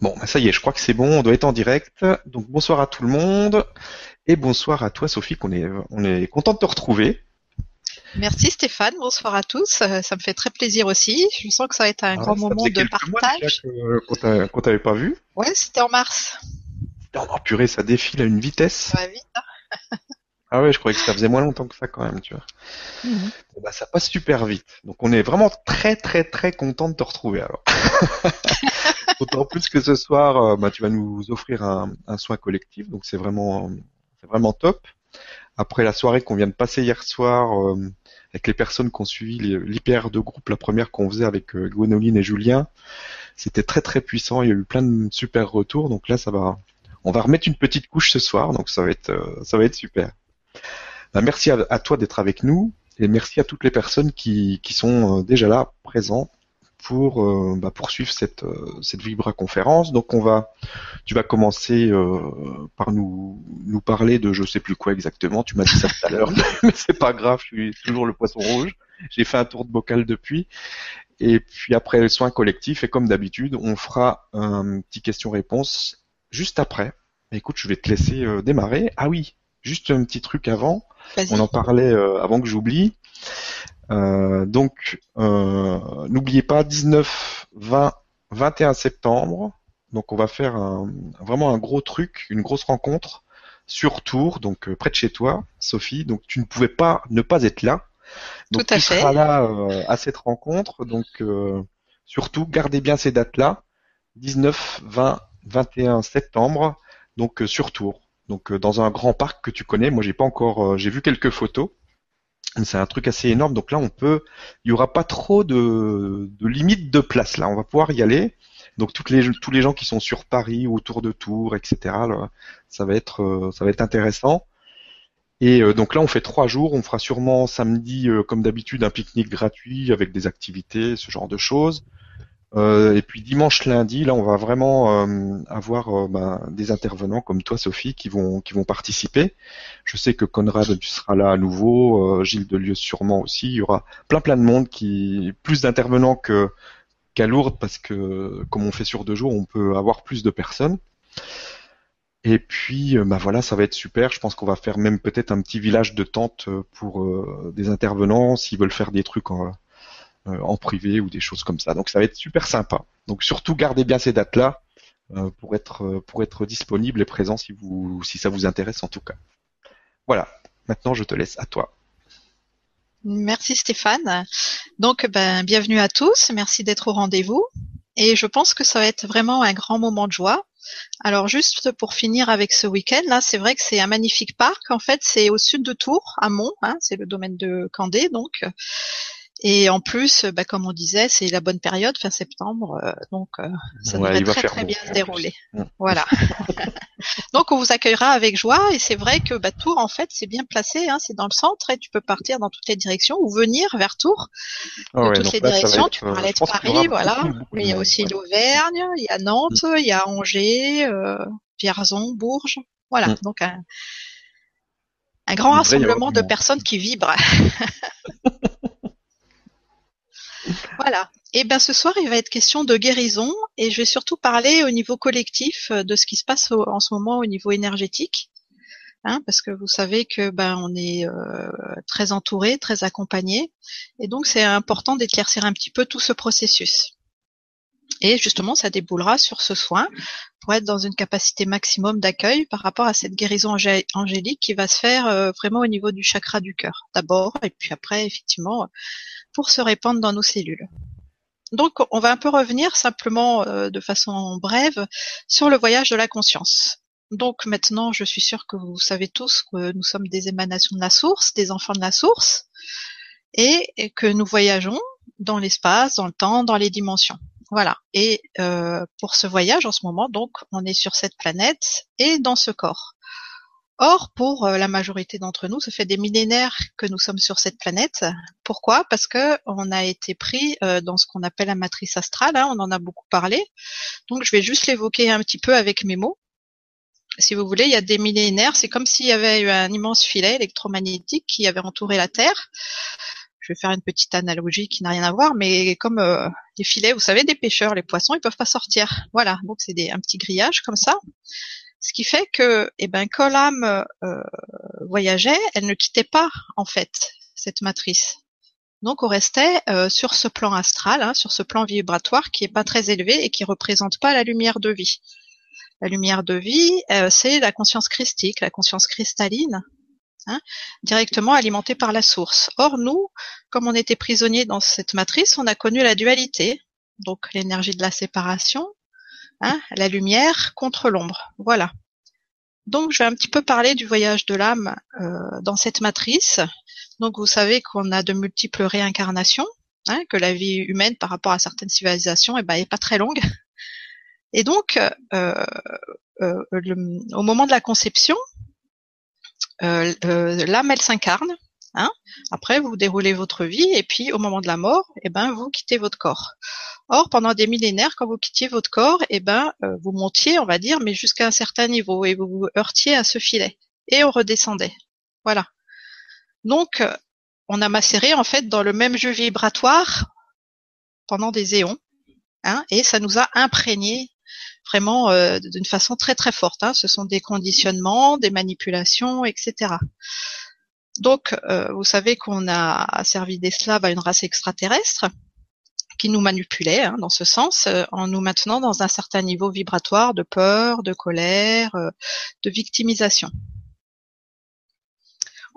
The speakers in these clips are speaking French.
Bon, bah, ça y est, je crois que c'est bon, on doit être en direct. Donc bonsoir à tout le monde et bonsoir à toi Sophie, qu'on est, on est content de te retrouver. Merci Stéphane, bonsoir à tous. Euh, Ça me fait très plaisir aussi. Je sens que ça va être un Ah, grand moment de partage. que- qu'on t'a- qu'on t'avait pas vu. Ouais, c'était en mars. Oh purée, ça défile à une vitesse. Ça va vite. hein. Ah ouais, je croyais que ça faisait moins longtemps que ça quand même, tu vois. Mhm. Bon, bah, ça passe super vite. Donc on est vraiment très très très content de te retrouver alors. D'autant plus que ce soir, euh, bah, tu vas nous offrir un, un soin collectif, donc c'est vraiment c'est vraiment top. Après la soirée qu'on vient de passer hier soir euh, avec les personnes qui ont suivi l'IPR de groupe, la première qu'on faisait avec euh, Gwénoline et Julien, c'était très très puissant. Il y a eu plein de super retours, donc là ça va, on va remettre une petite couche ce soir, donc ça va être euh, ça va être super. Bah, merci à, à toi d'être avec nous et merci à toutes les personnes qui, qui sont euh, déjà là, présentes pour euh, bah, poursuivre cette, euh, cette Vibra conférence. Donc on va, tu vas commencer euh, par nous, nous parler de je sais plus quoi exactement. Tu m'as dit ça tout à l'heure, mais c'est pas grave, je suis toujours le poisson rouge. J'ai fait un tour de bocal depuis. Et puis après le soin collectif, et comme d'habitude, on fera un petit question-réponse juste après. Écoute, je vais te laisser euh, démarrer. Ah oui, juste un petit truc avant. On en parlait euh, avant que j'oublie. Euh, donc, euh, n'oubliez pas, 19, 20, 21 septembre. Donc, on va faire un- vraiment un gros truc, une grosse rencontre sur Tours, donc euh, près de chez toi, Sophie. Donc, tu ne pouvais pas ne pas être là. Donc, Tout à tu fait. seras là euh, à cette rencontre. Donc, euh, surtout, gardez bien ces dates-là. 19, 20, 21 septembre. Donc, euh, sur Tours. Donc, euh, dans un grand parc que tu connais. Moi, j'ai pas encore, euh, j'ai vu quelques photos. C'est un truc assez énorme, donc là on peut, il y aura pas trop de, de limite de place là, on va pouvoir y aller. Donc toutes les, tous les gens qui sont sur Paris, autour de Tours, etc. ça va être, euh, ça va être intéressant. Et euh, donc là on fait trois jours, on fera sûrement samedi euh, comme d'habitude un pique-nique gratuit avec des activités, ce genre de choses. Euh, et puis dimanche, lundi, là on va vraiment euh, avoir euh, ben, des intervenants comme toi Sophie qui vont, qui vont participer. Je sais que Conrad, tu seras là à nouveau, Gilles Delieu sûrement aussi. Il y aura plein plein de monde qui, plus d'intervenants qu'à Lourdes parce que comme on fait sur deux jours, on peut avoir plus de personnes. Et puis, bah voilà, ça va être super. Je pense qu'on va faire même peut-être un petit village de tente euh, pour des intervenants s'ils veulent faire des trucs en, en privé ou des choses comme ça. Donc ça va être super sympa. Donc surtout gardez bien ces dates-là euh, pour être euh, pour être disponible et présent si vous si ça vous intéresse en tout cas. Voilà. Maintenant, je te laisse à toi. Merci Stéphane. Donc, ben, bienvenue à tous. Merci d'être au rendez-vous. Et je pense que ça va être vraiment un grand moment de joie. Alors, juste pour finir avec ce week-end, là, c'est vrai que c'est un magnifique parc. En fait, c'est au sud de Tours, à Mont. Hein, c'est le domaine de Candé, donc. Et en plus, ben, comme on disait, c'est la bonne période, fin septembre. euh, donc, euh, ça Ouais, devrait va très très bien en se dérouler. Mm. Voilà. Donc on vous accueillera avec joie et c'est vrai que bah, Tours en fait c'est bien placé, hein, c'est dans le centre et tu peux partir dans toutes les directions ou venir vers Tours Ah ouais, toutes les là, directions. être, Tu euh, parlais je de Paris, voilà, beaucoup, mais il y a aussi ouais. l'Auvergne, il y a Nantes, il y a Angers, euh, Vierzon, Bourges, voilà. Mm. Donc un, un grand rassemblement de personnes qui vibrent. voilà. Et ben ce soir, il va être question de guérison et je vais surtout parler au niveau collectif euh, de ce qui se passe en ce moment au niveau énergétique. Hein, parce que vous savez que ben on est euh, très entouré, très accompagné, et donc c'est important d'éclaircir un petit peu tout ce processus. Et justement, ça déboulera sur ce soin pour être dans une capacité maximum d'accueil par rapport à cette guérison angé- angélique qui va se faire euh, vraiment au niveau du chakra du cœur d'abord, et puis après effectivement pour se répandre dans nos cellules. Donc, on va un peu revenir simplement euh, de façon brève sur le voyage de la conscience. Donc maintenant, je suis sûre que vous savez tous que nous sommes des émanations de la source, des enfants de la source, et que nous voyageons dans l'espace, dans le temps, dans les dimensions. Voilà. Et euh, pour ce voyage, en ce moment, donc, on est sur cette planète et dans ce corps. Or, pour euh, la majorité d'entre nous, ça fait des millénaires que nous sommes sur cette planète. Pourquoi? Parce que on a été pris euh, dans ce qu'on appelle la matrice astrale. hein, on en a beaucoup parlé. Donc, je vais juste l'évoquer un petit peu avec mes mots. Si vous voulez, il y a des millénaires. C'est comme s'il y avait eu un immense filet électromagnétique qui avait entouré la Terre je vais faire une petite analogie qui n'a rien à voir, mais comme euh, les filets, vous savez, des pêcheurs, les poissons, ils peuvent pas sortir. Voilà, donc c'est un petit grillage comme ça. Ce qui fait que, eh ben, quand l'âme euh, voyageait, elle ne quittait pas en fait cette matrice. Donc on restait euh, sur ce plan astral, hein, sur ce plan vibratoire qui est pas très élevé et qui représente pas la lumière de vie. La lumière de vie, euh, c'est la conscience christique, la conscience cristalline, hein, directement alimentée par la source. Or nous, comme on était prisonniers dans cette matrice, on a connu la dualité, donc l'énergie de la séparation, hein, la lumière contre l'ombre. Voilà. Donc je vais un petit peu parler du voyage de l'âme euh, dans cette matrice donc vous savez qu'on a de multiples réincarnations, hein, que la vie humaine par rapport à certaines civilisations eh ben, est pas très longue. Et donc, euh, euh, au moment de la conception, l'âme elle s'incarne. Hein. Après, vous déroulez votre vie et puis au moment de la mort, eh ben vous quittez votre corps. Or, pendant des millénaires, quand vous quittiez votre corps, eh ben vous montiez, on va dire, mais jusqu'à un certain niveau et vous vous heurtiez à ce filet et on redescendait. Voilà. Donc, euh, on a macéré en fait dans le même jeu vibratoire pendant des éons, hein, et ça nous a imprégné vraiment euh, d'une façon très très forte. Hein. Ce sont des conditionnements, des manipulations, etc. Donc, euh, vous savez qu'on a servi d'esclaves à une race extraterrestre qui nous manipulait hein, dans ce sens, en nous maintenant dans un certain niveau vibratoire de peur, de colère, de victimisation.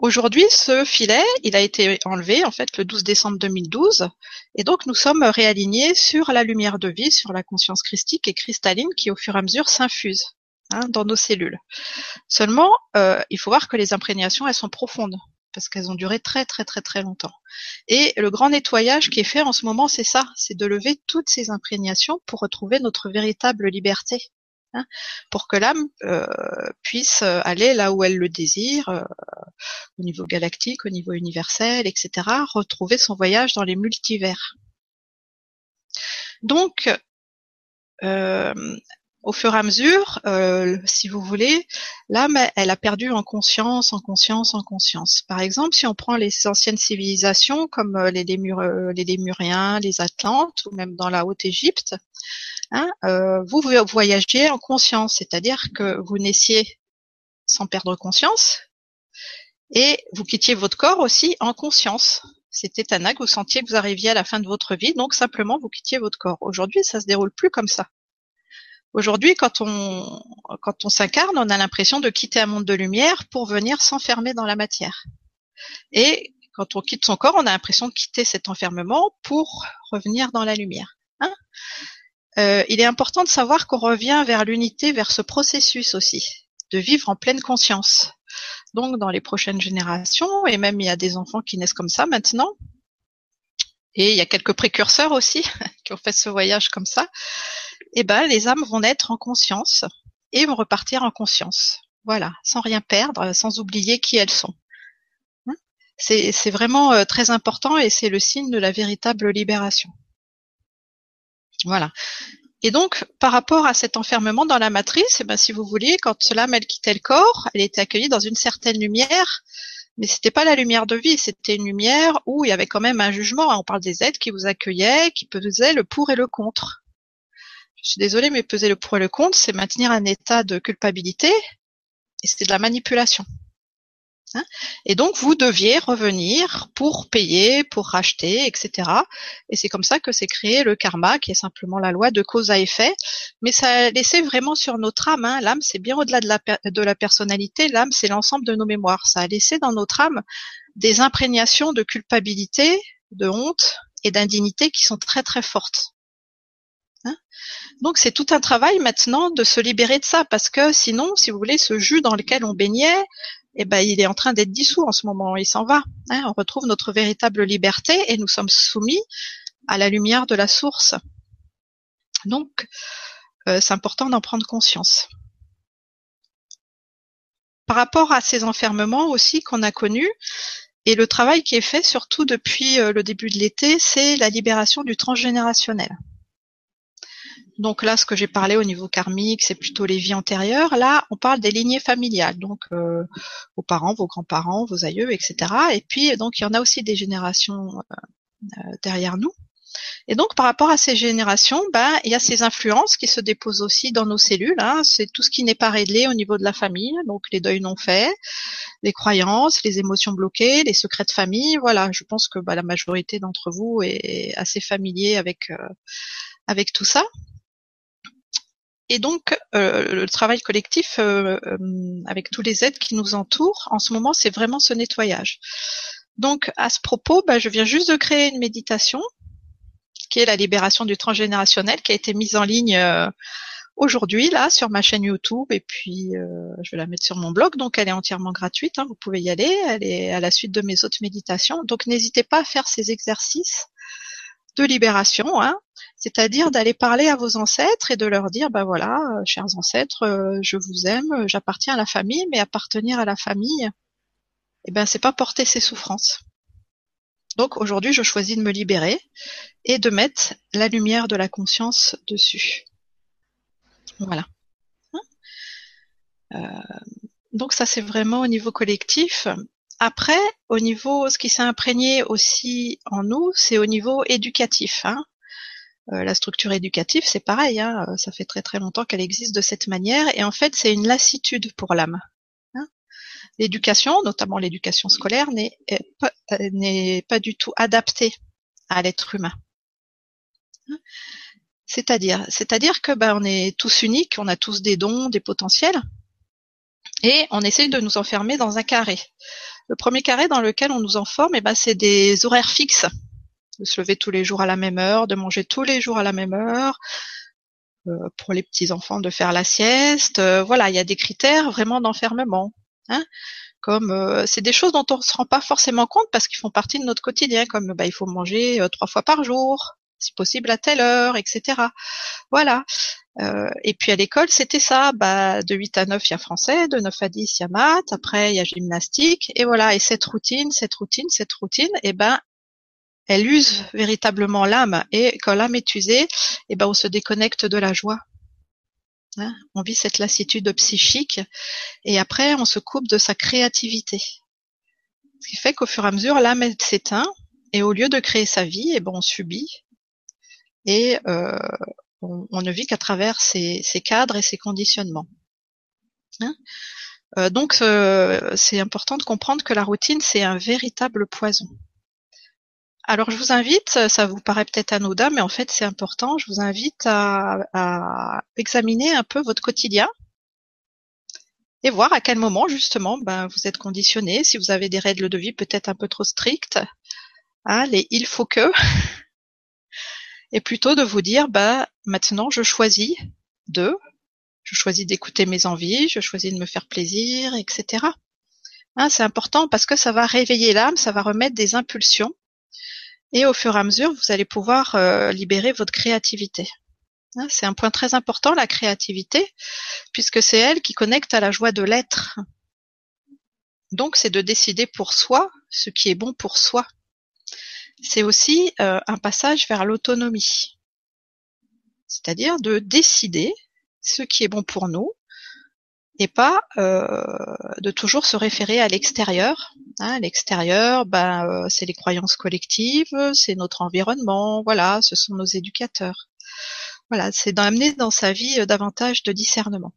Aujourd'hui, ce filet, il a été enlevé en fait le 12 décembre 2012, et donc nous sommes réalignés sur la lumière de vie, sur la conscience christique et cristalline qui au fur et à mesure s'infuse hein, dans nos cellules. Seulement, euh, il faut voir que les imprégnations, elles sont profondes parce qu'elles ont duré très très très très longtemps. Et le grand nettoyage qui est fait en ce moment, c'est ça, c'est de lever toutes ces imprégnations pour retrouver notre véritable liberté. Hein, pour que l'âme euh, puisse euh, aller là où elle le désire, euh, au niveau galactique, au niveau universel, etc., retrouver son voyage dans les multivers. Donc, au fur et à mesure, si vous voulez, l'âme, elle a perdu en conscience, en conscience, en conscience. Par exemple, si on prend les anciennes civilisations comme les, les Lémuriens, les Atlantes, ou même dans la Haute-Égypte, Hein, euh, vous voyagez en conscience, c'est-à-dire que vous naissiez sans perdre conscience et vous quittiez votre corps aussi en conscience. C'était un acte, vous sentiez que vous arriviez à la fin de votre vie, donc simplement vous quittiez votre corps. Aujourd'hui, ça se déroule plus comme ça. Aujourd'hui, quand on quand on s'incarne, on a l'impression de quitter un monde de lumière pour venir s'enfermer dans la matière. Et quand on quitte son corps, on a l'impression de quitter cet enfermement pour revenir dans la lumière. Hein euh, il est important de savoir qu'on revient vers l'unité, vers ce processus aussi, de vivre en pleine conscience. Donc dans les prochaines générations, et même il y a des enfants qui naissent comme ça maintenant, et il y a quelques précurseurs aussi qui ont fait ce voyage comme ça, eh ben les âmes vont naître en conscience et vont repartir en conscience. Voilà, sans rien perdre, sans oublier qui elles sont. Hein? C'est vraiment euh, très important et c'est le signe de la véritable libération. Voilà. Et donc, par rapport à cet enfermement dans la matrice, eh ben, si vous vouliez, quand l'âme elle quittait le corps, elle était accueillie dans une certaine lumière, mais c'était pas la lumière de vie, c'était une lumière où il y avait quand même un jugement. On parle des aides qui vous accueillaient, qui pesaient le pour et le contre. Je suis désolée, mais peser le pour et le contre, c'est maintenir un état de culpabilité et c'est de la manipulation. Hein. et donc, vous deviez revenir pour payer, pour racheter, etc. Et c'est comme ça que s'est créé le karma, qui est simplement la loi de cause à effet. Mais ça a laissé vraiment sur notre âme. Hein. L'âme, c'est bien au-delà de la, de la personnalité. L'âme, c'est l'ensemble de nos mémoires. Ça a laissé dans notre âme des imprégnations de culpabilité, de honte et d'indignité qui sont très très fortes. Hein. Donc c'est tout un travail maintenant de se libérer de ça, parce que sinon, si vous voulez, ce jus dans lequel on baignait, eh ben, il est en train d'être dissous en ce moment, il s'en va. Hein. on retrouve notre véritable liberté et nous sommes soumis à la lumière de la source. Donc, euh, c'est important d'en prendre conscience. Par rapport à ces enfermements aussi qu'on a connus, et le travail qui est fait surtout depuis euh, le début de l'été, c'est la libération du transgénérationnel. Donc là, ce que j'ai parlé au niveau karmique, c'est plutôt les vies antérieures. Là, on parle des lignées familiales, donc euh, vos parents, vos grands-parents, vos aïeux, etc. Et puis, donc, il y en a aussi des générations euh, derrière nous. Et donc, par rapport à ces générations, ben, il y a ces influences qui se déposent aussi dans nos cellules. Hein. C'est tout ce qui n'est pas réglé au niveau de la famille, donc les deuils non faits, les croyances, les émotions bloquées, les secrets de famille. Voilà, je pense que ben, la majorité d'entre vous est assez familier avec avec tout ça. Et donc, euh, le travail collectif euh, euh, avec tous les aides qui nous entourent, en ce moment, c'est vraiment ce nettoyage. Donc, à ce propos, bah, je viens juste de créer une méditation qui est la libération du transgénérationnel, qui a été mise en ligne aujourd'hui là sur ma chaîne YouTube et puis je vais la mettre sur mon blog. Donc, elle est entièrement gratuite. Hein, vous pouvez y aller. Elle est à la suite de mes autres méditations. Donc, n'hésitez pas à faire ces exercices de libération, hein, c'est-à-dire d'aller parler à vos ancêtres et de leur dire, ben voilà, euh, chers ancêtres, euh, je vous aime, euh, j'appartiens à la famille, mais appartenir à la famille, eh ben c'est pas porter ses souffrances. Donc aujourd'hui, je choisis de me libérer et de mettre la lumière de la conscience dessus. Voilà. Hein? Donc ça, c'est vraiment au niveau collectif. Après, au niveau, ce qui s'est imprégné aussi en nous, c'est au niveau éducatif. Hein. Euh, la structure éducative, c'est pareil. Hein. Euh, ça fait très très longtemps qu'elle existe de cette manière, et en fait, c'est une lassitude pour l'âme. Hein. L'éducation, notamment l'éducation scolaire, n'est pas, n'est pas du tout adaptée à l'être humain. Hein. C'est-à-dire, c'est-à-dire que ben on est tous uniques, on a tous des dons, des potentiels, et on essaye de nous enfermer dans un carré. Le premier carré dans lequel on nous enforme, eh ben, c'est des horaires fixes. De se lever tous les jours à la même heure, de manger tous les jours à la même heure, euh, pour les petits enfants de faire la sieste. Euh, voilà, il y a des critères vraiment d'enfermement. Hein comme euh, c'est des choses dont on ne se rend pas forcément compte parce qu'ils font partie de notre quotidien, comme bah, il faut manger trois fois par jour, si possible à telle heure, etc. Voilà. Euh, et puis à l'école, c'était ça. Bah, de 8 à 9, il y a français, de 9 à 10, il y a maths, après il y a gymnastique, et voilà. Et cette routine, cette routine, cette routine, eh ben, elle use véritablement l'âme. Et quand l'âme est usée, eh ben, on se déconnecte de la joie. Hein on vit cette lassitude psychique, et après, on se coupe de sa créativité. Ce qui fait qu'au fur et à mesure, l'âme s'éteint, et au lieu de créer sa vie, eh ben, on subit. Et euh, on, ne vit qu'à travers ces, cadres et ces conditionnements. Hein euh, donc euh, c'est important de comprendre que la routine c'est un véritable poison. Alors je vous invite, ça vous paraît peut-être anodin, mais en fait c'est important, je vous invite à, examiner un peu votre quotidien et voir à quel moment justement ben, vous êtes conditionné, si vous avez des règles de vie peut-être un peu trop strictes, hein, les il faut que, et plutôt de vous dire bah maintenant je choisis de, je choisis d'écouter mes envies, je choisis de me faire plaisir, etc. Hein, c'est important parce que ça va réveiller l'âme, ça va remettre des impulsions, et au fur et à mesure vous allez pouvoir euh, libérer votre créativité. Hein, c'est un point très important la créativité, puisque c'est elle qui connecte à la joie de l'être. Donc c'est de décider pour soi ce qui est bon pour soi c'est aussi euh, un passage vers l'autonomie. C'est-à-dire de décider ce qui est bon pour nous et pas euh, de toujours se référer à l'extérieur. Hein, l'extérieur, ben, euh, c'est les croyances collectives, c'est notre environnement, voilà, ce sont nos éducateurs. Voilà, c'est d'amener dans sa vie davantage de discernement.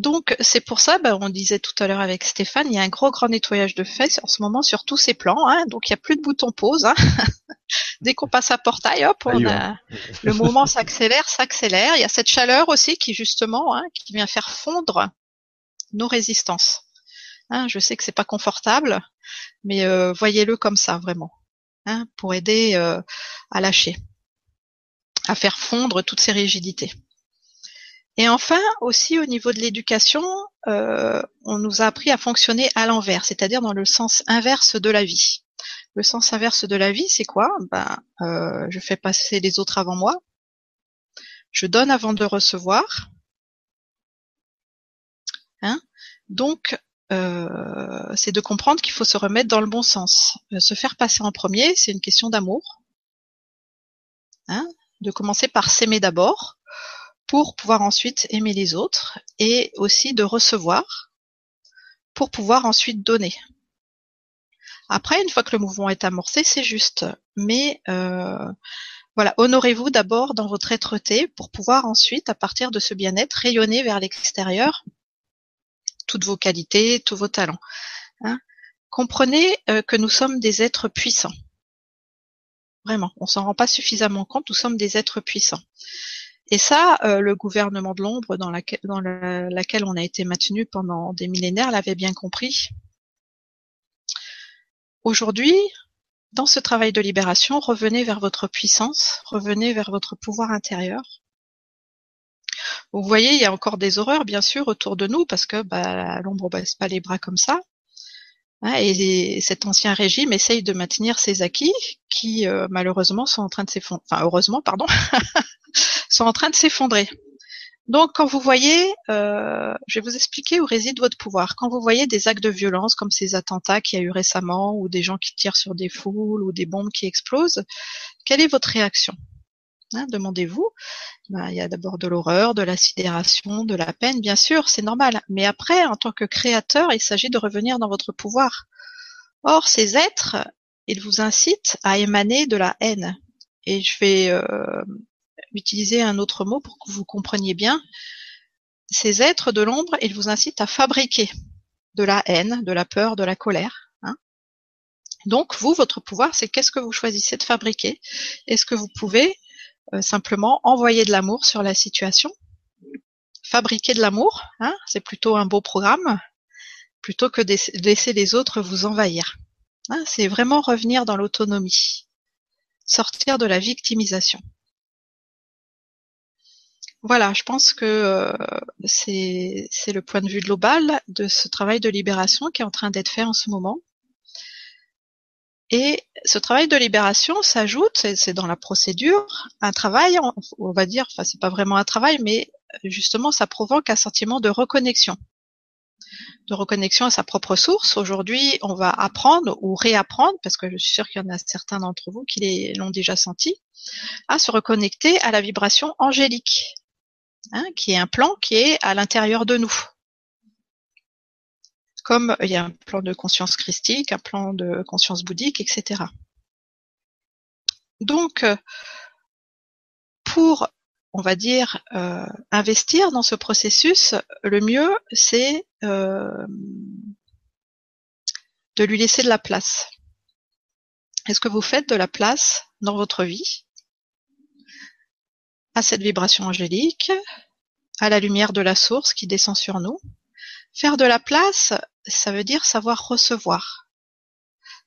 Donc c'est pour ça, bah, on disait tout à l'heure avec Stéphane, il y a un gros grand nettoyage de fesses en ce moment sur tous ces plans. Hein, donc il n'y a plus de bouton pause. Hein. Dès qu'on passe à portail, hop, on a... le mouvement s'accélère, s'accélère. Il y a cette chaleur aussi qui justement, hein, qui vient faire fondre nos résistances. Hein, je sais que c'est pas confortable, mais euh, voyez-le comme ça vraiment, hein, pour aider euh, à lâcher, à faire fondre toutes ces rigidités. Et enfin, aussi au niveau de l'éducation, euh, on nous a appris à fonctionner à l'envers, c'est-à-dire dans le sens inverse de la vie. Le sens inverse de la vie, c'est quoi? Ben, euh, je fais passer les autres avant moi. Je donne avant de recevoir. Hein? Donc, euh, c'est de comprendre qu'il faut se remettre dans le bon sens. se faire passer en premier, c'est une question d'amour. de commencer par s'aimer d'abord pour pouvoir ensuite aimer les autres et aussi de recevoir pour pouvoir ensuite donner. Après, une fois que le mouvement est amorcé, c'est juste. Mais euh, voilà, honorez-vous d'abord dans votre être-té pour pouvoir ensuite, à partir de ce bien-être, rayonner vers l'extérieur toutes vos qualités, tous vos talents. Hein. Comprenez euh, que nous sommes des êtres puissants. Vraiment, on s'en rend pas suffisamment compte, nous sommes des êtres puissants. Et ça, euh, le gouvernement de l'ombre dans, laquelle, on a été maintenu pendant des millénaires l'avait bien compris. Aujourd'hui, dans ce travail de libération, revenez vers votre puissance, revenez vers votre pouvoir intérieur. Vous voyez, il y a encore des horreurs, bien sûr, autour de nous, parce que bah, l'ombre ne baisse pas les bras comme ça. Hein, et cet ancien régime essaye de maintenir ses acquis qui euh, malheureusement sont en train de s'effondrer. Enfin heureusement, pardon, sont en train de s'effondrer. Donc quand vous voyez, euh, je vais vous expliquer où réside votre pouvoir. Quand vous voyez des actes de violence comme ces attentats qu'il y a eu récemment, ou des gens qui tirent sur des foules, ou des bombes qui explosent, quelle est votre réaction? Hein, Demandez-vous. Ben, il y a d'abord de l'horreur, de la sidération, de la peine, bien sûr, c'est normal. Mais après, en tant que créateur, il s'agit de revenir dans votre pouvoir. Or, ces êtres, ils vous incitent à émaner de la haine. Et je vais euh, utiliser un autre mot pour que vous compreniez bien. Ces êtres de l'ombre, ils vous incitent à fabriquer de la haine, de la peur, de la colère. Hein. Donc, vous, votre pouvoir, c'est qu'est-ce que vous choisissez de fabriquer? Est-ce que vous pouvez euh, simplement envoyer de l'amour sur la situation? Fabriquer de l'amour, hein, c'est plutôt un beau programme, plutôt que de laisser les autres vous envahir. Hein. c'est vraiment revenir dans l'autonomie, sortir de la victimisation. Voilà, je pense que euh, c'est le point de vue global de ce travail de libération qui est en train d'être fait en ce moment. Et ce travail de libération s'ajoute, c'est dans la procédure, un travail, on va dire, enfin c'est pas vraiment un travail, mais justement ça provoque un sentiment de reconnexion, de reconnexion à sa propre source. Aujourd'hui, on va apprendre ou réapprendre, parce que je suis sûre qu'il y en a certains d'entre vous qui l'ont déjà senti, à se reconnecter à la vibration angélique, Hein, qui est un plan qui est à l'intérieur de nous. Comme il y a un plan de conscience christique, un plan de conscience bouddhique, etc. Donc, pour, on va dire, euh, investir dans ce processus, le mieux, c'est euh, de lui laisser de la place. Est-ce que vous faites de la place dans votre vie? À cette vibration angélique, à la lumière de la source qui descend sur nous. Faire de la place, ça veut dire savoir recevoir.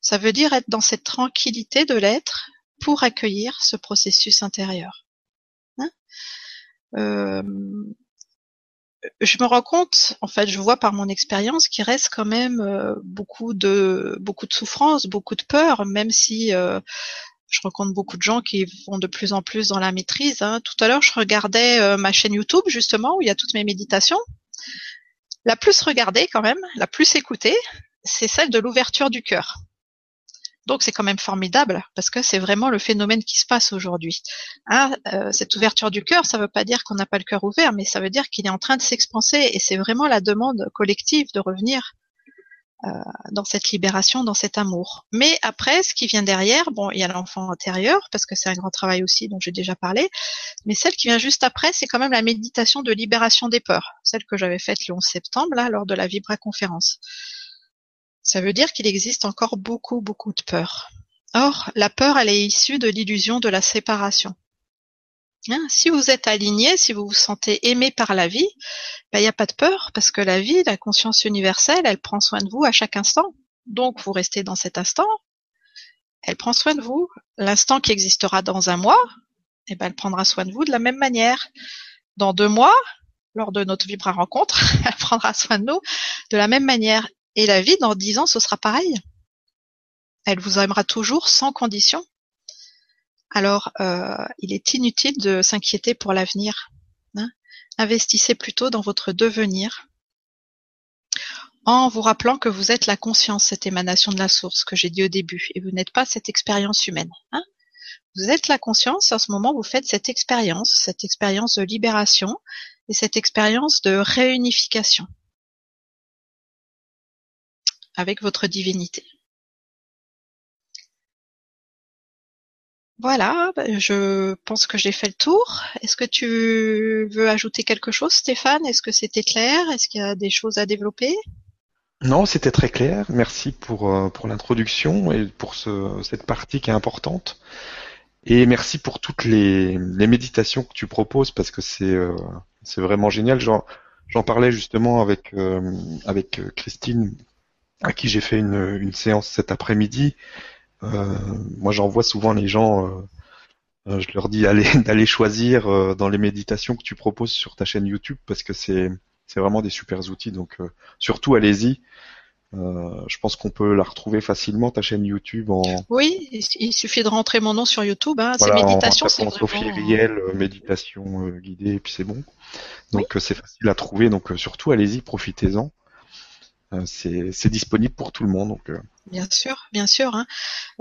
Ça veut dire être dans cette tranquillité de l'être pour accueillir ce processus intérieur. Hein? Euh, je me rends compte, en fait, je vois par mon expérience qu'il reste quand même euh, beaucoup de beaucoup de souffrance, beaucoup de peur, même si euh, je rencontre beaucoup de gens qui vont de plus en plus dans la maîtrise. Hein. Tout à l'heure, je regardais euh, ma chaîne YouTube justement où il y a toutes mes méditations. La plus regardée quand même, la plus écoutée, c'est celle de l'ouverture du cœur. Donc c'est quand même formidable parce que c'est vraiment le phénomène qui se passe aujourd'hui. Hein, euh, cette ouverture du cœur, ça ne veut pas dire qu'on n'a pas le cœur ouvert, mais ça veut dire qu'il est en train de s'expanser et c'est vraiment la demande collective de revenir dans cette libération, dans cet amour. Mais après, ce qui vient derrière, bon, il y a l'enfant intérieur, parce que c'est un grand travail aussi dont j'ai déjà parlé, mais celle qui vient juste après, c'est quand même la méditation de libération des peurs, celle que j'avais faite le 11 septembre, là, lors de la Vibra conférence. Ça veut dire qu'il existe encore beaucoup, beaucoup de peurs. Or, la peur, elle est issue de l'illusion de la séparation. Hein, si vous êtes aligné, si vous vous sentez aimé par la vie, ben, il n'y a pas de peur parce que la vie, la conscience universelle, elle prend soin de vous à chaque instant. Donc vous restez dans cet instant, elle prend soin de vous. L'instant qui existera dans un mois, eh ben, elle prendra soin de vous de la même manière. Dans deux mois, lors de notre Vibra rencontre, elle prendra soin de nous de la même manière. Et la vie, dans dix ans, ce sera pareil. Elle vous aimera toujours sans condition. Alors, euh, il est inutile de s'inquiéter pour l'avenir. Hein. Investissez plutôt dans votre devenir en vous rappelant que vous êtes la conscience, cette émanation de la source que j'ai dit au début, et vous n'êtes pas cette expérience humaine. Hein. Vous êtes la conscience, et en ce moment, vous faites cette expérience, cette expérience de libération et cette expérience de réunification avec votre divinité. Voilà, ben, je pense que j'ai fait le tour. Est-ce que tu veux ajouter quelque chose, Stéphane? Est-ce que c'était clair? Est-ce qu'il y a des choses à développer? Non, c'était très clair. Merci pour, euh, l'introduction et pour ce, cette partie qui est importante. Et merci pour toutes les, méditations que tu proposes parce que c'est euh, vraiment génial. J'en, parlais justement avec, euh, Christine à qui j'ai fait une séance cet après-midi euh, moi, j'envoie souvent les gens. Euh, euh, je leur dis d'aller choisir dans les méditations que tu proposes sur ta chaîne YouTube parce que c'est c'est vraiment des super outils. Donc surtout allez-y. je pense qu'on peut la retrouver facilement ta chaîne YouTube en. Oui, il suffit de rentrer mon nom sur YouTube. Hein. Voilà, c'est méditation, c'est vraiment. Sophie Riel, méditation guidée, et puis c'est bon. Donc c'est facile à trouver. Donc surtout allez-y, profitez-en. Euh, c'est disponible pour tout le monde. Donc, euh. Bien sûr, bien sûr. Hein.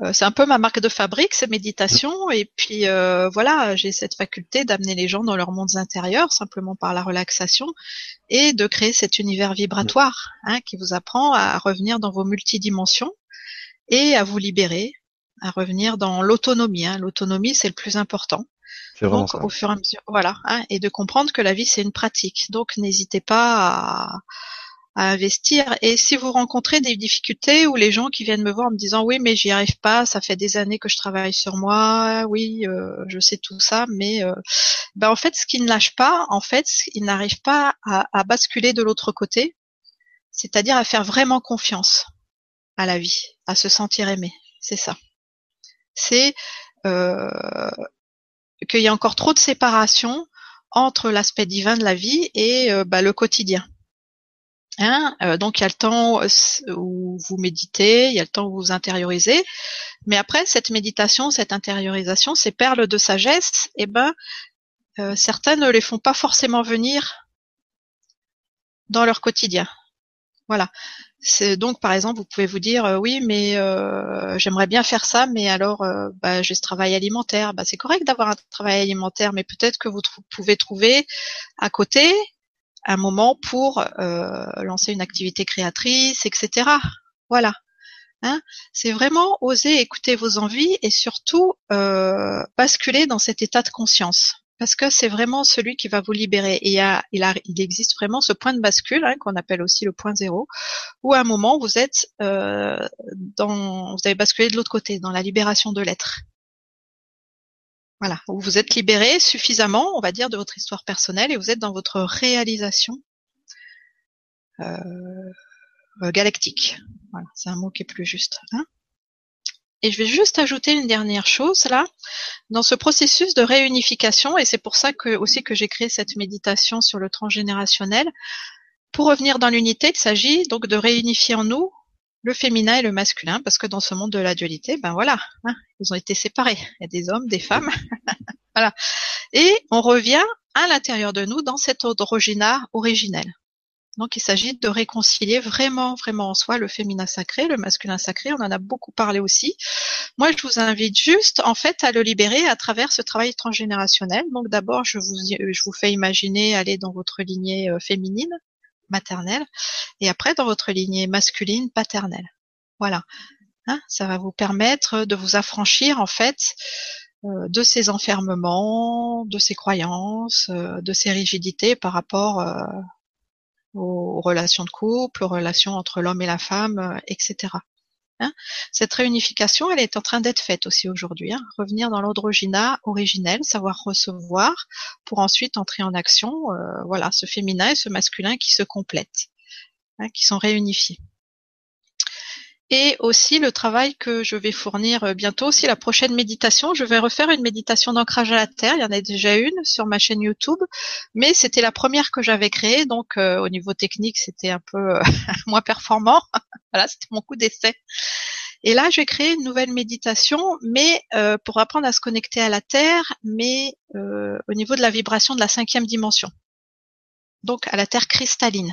Euh, c'est un peu ma marque de fabrique, ces méditations. Et puis voilà, j'ai cette faculté d'amener les gens dans leurs mondes intérieurs simplement par la relaxation et de créer cet univers vibratoire hein, qui vous apprend à revenir dans vos multidimensions et à vous libérer, à revenir dans l'autonomie. Hein. L'autonomie, c'est le plus important. Donc, au fur et à mesure, voilà, hein, et de comprendre que la vie c'est une pratique. Donc, n'hésitez pas à, à investir. Et si vous rencontrez des difficultés ou les gens qui viennent me voir en me disant oui mais j'y arrive pas, ça fait des années que je travaille sur moi, oui euh, je sais tout ça, mais euh, ben en fait ce qui ne lâche pas, en fait ils n'arrivent pas à, à, basculer de l'autre côté, c'est-à-dire à faire vraiment confiance à la vie, à se sentir aimé. C'est ça. C'est euh, qu'il y a encore trop de séparation entre l'aspect divin de la vie et euh, ben, le quotidien. Hein euh, donc il y a le temps où vous méditez, il y a le temps où vous intériorisez, mais après cette méditation, cette intériorisation, ces perles de sagesse, eh ben euh, certains ne les font pas forcément venir dans leur quotidien. Voilà. C'est donc par exemple vous pouvez vous dire euh, oui mais j'aimerais bien faire ça mais alors bah, j'ai ce travail alimentaire. Bah, c'est correct d'avoir un travail alimentaire mais peut-être que vous pouvez trouver à côté un moment pour euh, lancer une activité créatrice, etc. Voilà. Hein c'est vraiment oser écouter vos envies et surtout euh, basculer dans cet état de conscience. Parce que c'est vraiment celui qui va vous libérer. Et il, y a, il, existe vraiment ce point de bascule hein, qu'on appelle aussi le point zéro, où à un moment vous êtes euh, dans, vous avez basculé de l'autre côté, dans la libération de l'être. Voilà, où vous êtes libéré suffisamment, on va dire, de votre histoire personnelle et vous êtes dans votre réalisation euh, galactique. Voilà, c'est un mot qui est plus juste. Hein. et je vais juste ajouter une dernière chose là, dans ce processus de réunification, et c'est pour ça que aussi que j'ai créé cette méditation sur le transgénérationnel. Pour revenir dans l'unité, il s'agit donc de réunifier en nous le féminin et le masculin, parce que dans ce monde de la dualité, ben voilà, hein, ils ont été séparés. Il y a des hommes, des femmes, voilà. Et on revient à l'intérieur de nous dans cet androgyna originel. Donc il s'agit de réconcilier vraiment, vraiment en soi le féminin sacré, le masculin sacré. On en a beaucoup parlé aussi. Moi, je vous invite juste, en fait, à le libérer à travers ce travail transgénérationnel. Donc d'abord, je vous, je vous fais imaginer aller dans votre lignée euh, féminine, maternelle, et après dans votre lignée masculine paternelle. Voilà. Hein, ça va vous permettre de vous affranchir en fait euh, de ces enfermements, de ces croyances, euh, de ces rigidités par rapport euh, aux relations de couple, aux relations entre l'homme et la femme, etc. Hein. Cette réunification, elle est en train d'être faite aussi aujourd'hui. Hein. Revenir dans l'androgyna originel, savoir recevoir, pour ensuite entrer en action. Euh, voilà, ce féminin et ce masculin qui se complètent, hein, qui sont réunifiés. Et aussi le travail que je vais fournir euh, bientôt, aussi la prochaine méditation. Je vais refaire une méditation d'ancrage à la terre. Il y en a déjà une sur ma chaîne YouTube, mais c'était la première que j'avais créée, donc euh, au niveau technique, c'était un peu moins performant. Voilà, c'était mon coup d'essai. Et là, je vais créer une nouvelle méditation, mais euh, pour apprendre à se connecter à la Terre, mais euh, au niveau de la vibration de la cinquième dimension. Donc à la Terre cristalline.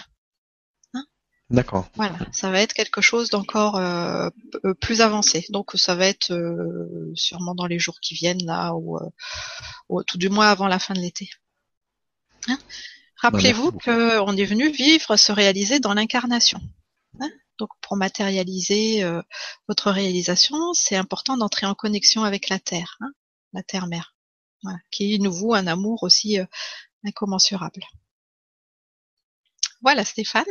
D'accord. Voilà, ça va être quelque chose d'encore euh, plus avancé. Donc ça va être euh, sûrement dans les jours qui viennent là, ou, euh, ou tout du moins avant la fin de l'été. Hein? Rappelez-vous merci qu'on est venu vivre, se réaliser dans l'incarnation. Hein? Donc pour matérialiser euh, votre réalisation, c'est important d'entrer en connexion avec la Terre, hein, la Terre-Mère, voilà, qui nous voue un amour aussi euh, incommensurable. Voilà Stéphane.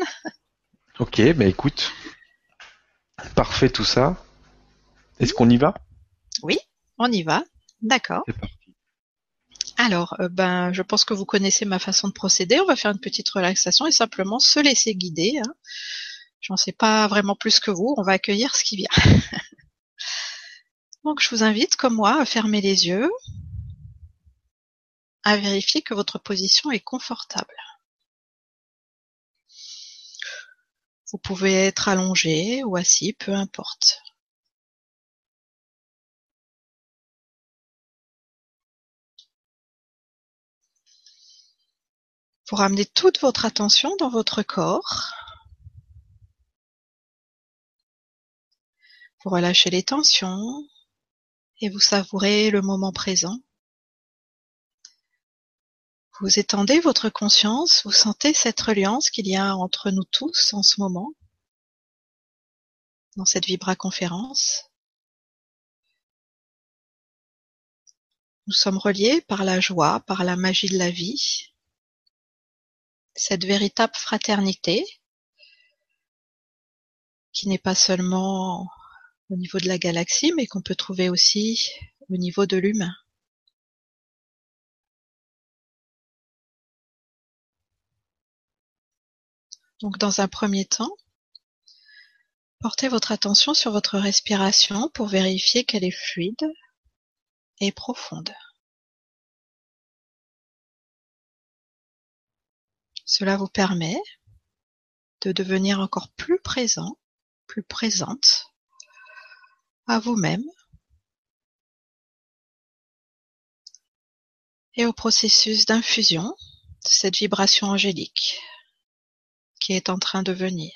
Ok, bah écoute, parfait tout ça. Est-ce qu'on y va? Oui, on y va. D'accord. C'est parti. Alors, euh, ben, je pense que vous connaissez ma façon de procéder. On va faire une petite relaxation et simplement se laisser guider. Hein. J'en sais pas vraiment plus que vous. On va accueillir ce qui vient. Donc, je vous invite, comme moi, à fermer les yeux, à vérifier que votre position est confortable. Vous pouvez être allongé ou assis, peu importe. Vous ramenez toute votre attention dans votre corps. Vous relâchez les tensions et vous savourez le moment présent. Vous étendez votre conscience, vous sentez cette reliance qu'il y a entre nous tous en ce moment, dans cette vibra-conférence. Nous sommes reliés par la joie, par la magie de la vie, cette véritable fraternité qui n'est pas seulement au niveau de la galaxie, mais qu'on peut trouver aussi au niveau de l'humain. Donc dans un premier temps, portez votre attention sur votre respiration pour vérifier qu'elle est fluide et profonde. Cela vous permet de devenir encore plus présent, plus présente à vous-même et au processus d'infusion de cette vibration angélique est en train de venir.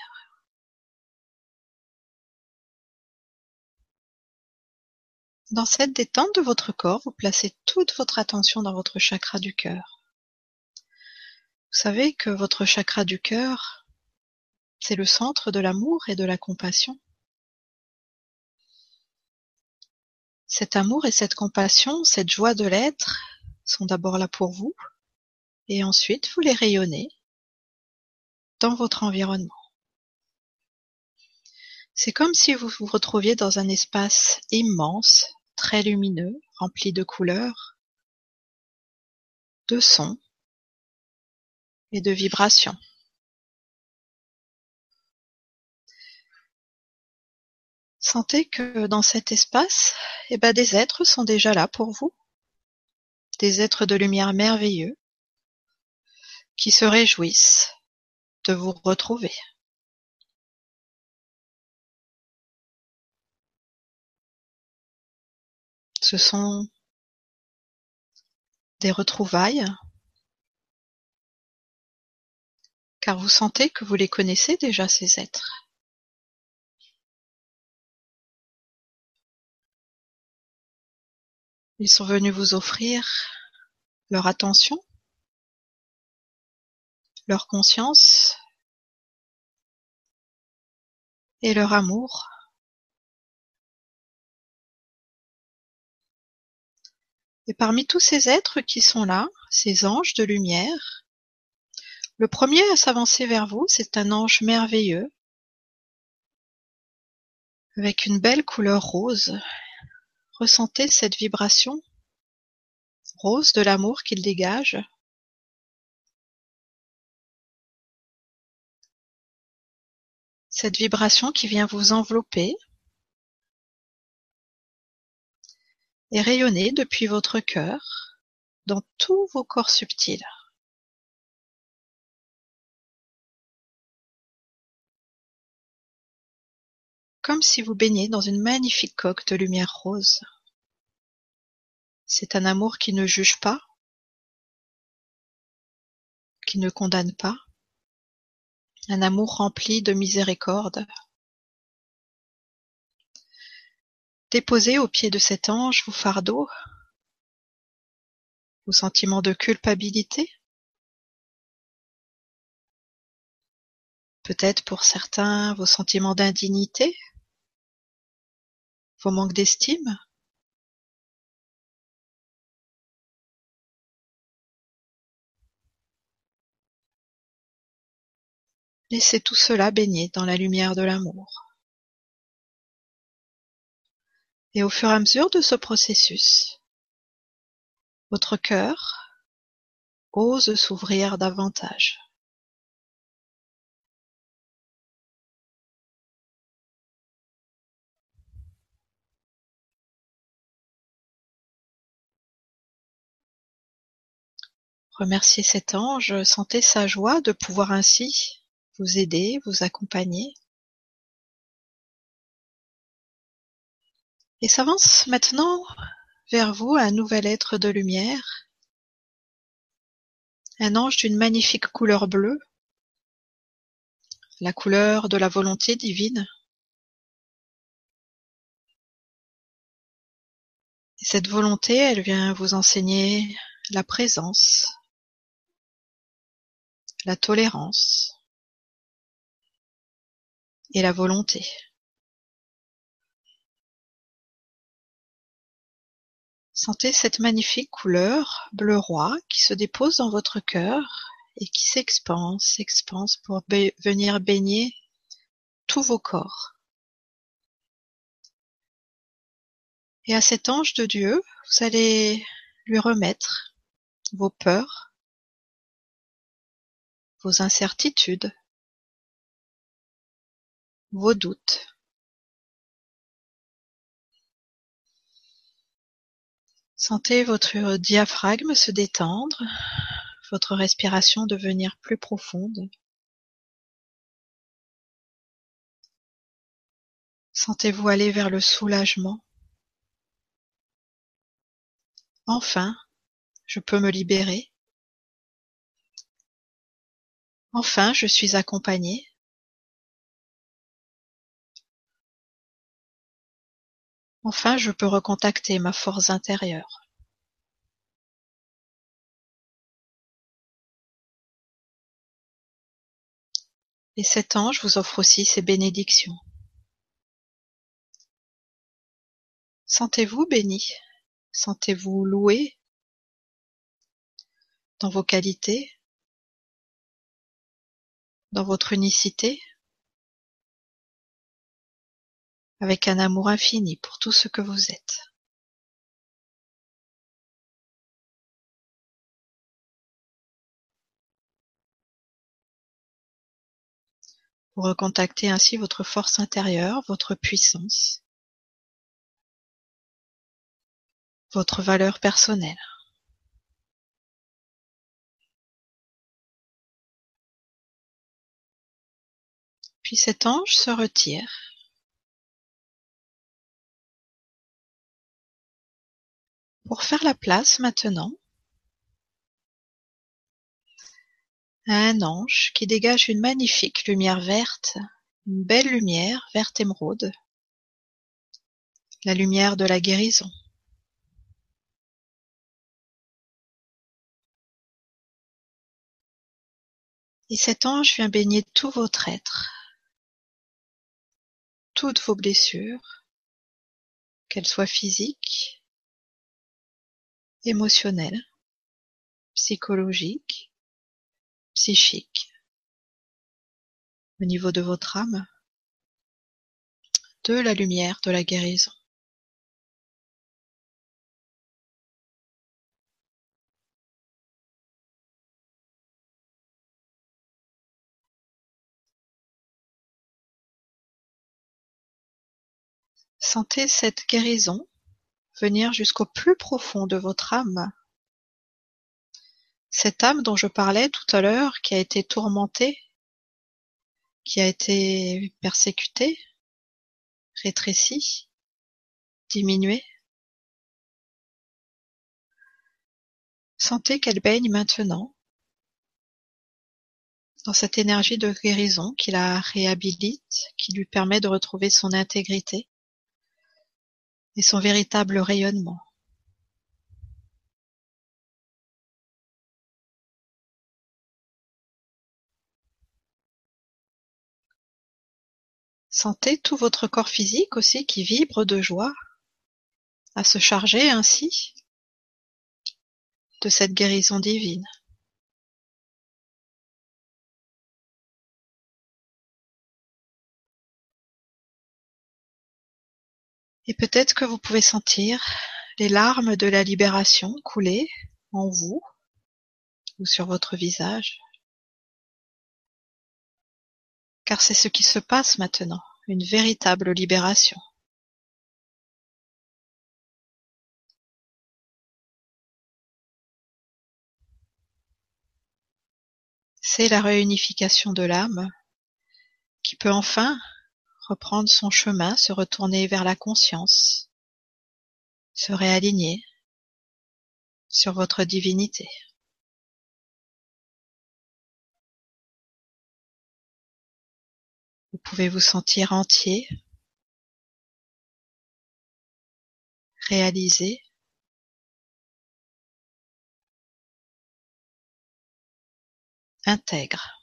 Dans cette détente de votre corps, vous placez toute votre attention dans votre chakra du cœur. Vous savez que votre chakra du cœur, c'est le centre de l'amour et de la compassion. Cet amour et cette compassion, cette joie de l'être sont d'abord là pour vous et ensuite vous les rayonnez dans votre environnement. C'est comme si vous vous retrouviez dans un espace immense, très lumineux, rempli de couleurs, de sons et de vibrations. Sentez que dans cet espace, eh ben, des êtres sont déjà là pour vous, des êtres de lumière merveilleux, qui se réjouissent de vous retrouver. Ce sont des retrouvailles, car vous sentez que vous les connaissez déjà, ces êtres. Ils sont venus vous offrir leur attention, leur conscience et leur amour. Et parmi tous ces êtres qui sont là, ces anges de lumière, le premier à s'avancer vers vous, c'est un ange merveilleux, avec une belle couleur rose. Ressentez cette vibration rose de l'amour qu'il dégage. Cette vibration qui vient vous envelopper et rayonner depuis votre cœur dans tous vos corps subtils. Comme si vous baigniez dans une magnifique coque de lumière rose. C'est un amour qui ne juge pas, qui ne condamne pas, un amour rempli de miséricorde. Déposez au pied de cet ange vos fardeaux, vos sentiments de culpabilité, peut-être pour certains vos sentiments d'indignité, vos manques d'estime? Laissez tout cela baigner dans la lumière de l'amour. Et au fur et à mesure de ce processus, votre cœur ose s'ouvrir davantage. Remerciez cet ange, sentez sa joie de pouvoir ainsi vous aider, vous accompagner. Et s'avance maintenant vers vous un nouvel être de lumière, un ange d'une magnifique couleur bleue, la couleur de la volonté divine. Et cette volonté, elle vient vous enseigner la présence, la tolérance et la volonté. Sentez cette magnifique couleur bleu roi qui se dépose dans votre cœur et qui s'expanse, s'expanse pour venir baigner tous vos corps. Et à cet ange de Dieu, vous allez lui remettre vos peurs, vos incertitudes. Sentez votre diaphragme se détendre, votre respiration devenir plus profonde. Sentez-vous aller vers le soulagement. Enfin, je peux me libérer. Enfin, je suis accompagné. Enfin, je peux recontacter ma force intérieure. Et cet ange vous offre aussi ses bénédictions. Sentez-vous béni, sentez-vous loué dans vos qualités, dans votre unicité, avec un amour infini pour tout ce que vous êtes. Vous recontactez ainsi votre force intérieure, votre puissance, votre valeur personnelle. Puis cet ange se retire pour faire la place maintenant à un ange qui dégage une magnifique lumière verte, une belle lumière verte émeraude, la lumière de la guérison. Et cet ange vient baigner tout votre être, toutes vos blessures, qu'elles soient physiques, émotionnel, psychologique, psychique, au niveau de votre âme, de la lumière de la guérison. Sentez cette guérison venir jusqu'au plus profond de votre âme. Cette âme dont je parlais tout à l'heure, qui a été tourmentée, qui a été persécutée, rétrécie, diminuée. Sentez qu'elle baigne maintenant dans cette énergie de guérison qui la réhabilite, qui lui permet de retrouver son intégrité et son véritable rayonnement. Sentez tout votre corps physique aussi qui vibre de joie à se charger ainsi de cette guérison divine. Et peut-être que vous pouvez sentir les larmes de la libération couler en vous ou sur votre visage. Car c'est ce qui se passe maintenant, une véritable libération. C'est la réunification de l'âme qui peut enfin reprendre son chemin, se retourner vers la conscience, se réaligner sur votre divinité. Vous pouvez vous sentir entier, réalisé, intègre.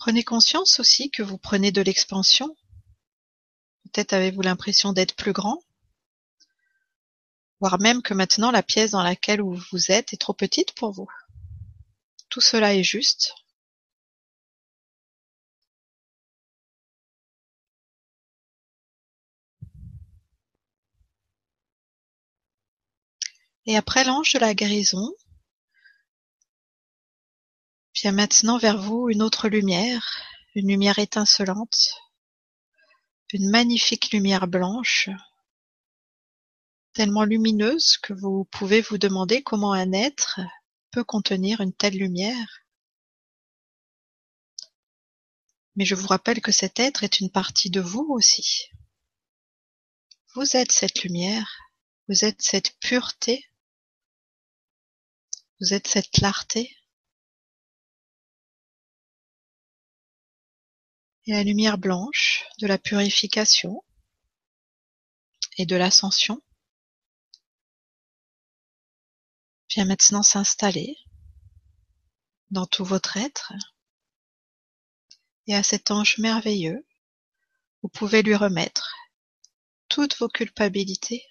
Prenez conscience aussi que vous prenez de l'expansion. Peut-être avez-vous l'impression d'être plus grand, voire même que maintenant la pièce dans laquelle vous êtes est trop petite pour vous. Tout cela est juste. Et après l'ange de la guérison, Vient maintenant vers vous une autre lumière, une lumière étincelante, une magnifique lumière blanche, tellement lumineuse que vous pouvez vous demander comment un être peut contenir une telle lumière. Mais je vous rappelle que cet être est une partie de vous aussi. Vous êtes cette lumière, vous êtes cette pureté, vous êtes cette clarté. Et la lumière blanche de la purification et de l'ascension vient maintenant s'installer dans tout votre être et à cet ange merveilleux, vous pouvez lui remettre toutes vos culpabilités.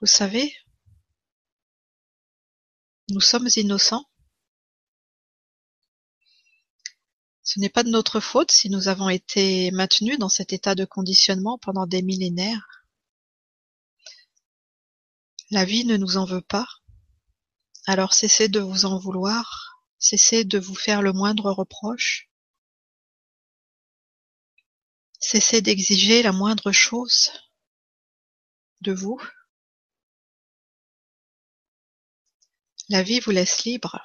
Vous savez, nous sommes innocents. Ce n'est pas de notre faute si nous avons été maintenus dans cet état de conditionnement pendant des millénaires. La vie ne nous en veut pas. Alors cessez de vous en vouloir, cessez de vous faire le moindre reproche, cessez d'exiger la moindre chose de vous. La vie vous laisse libre.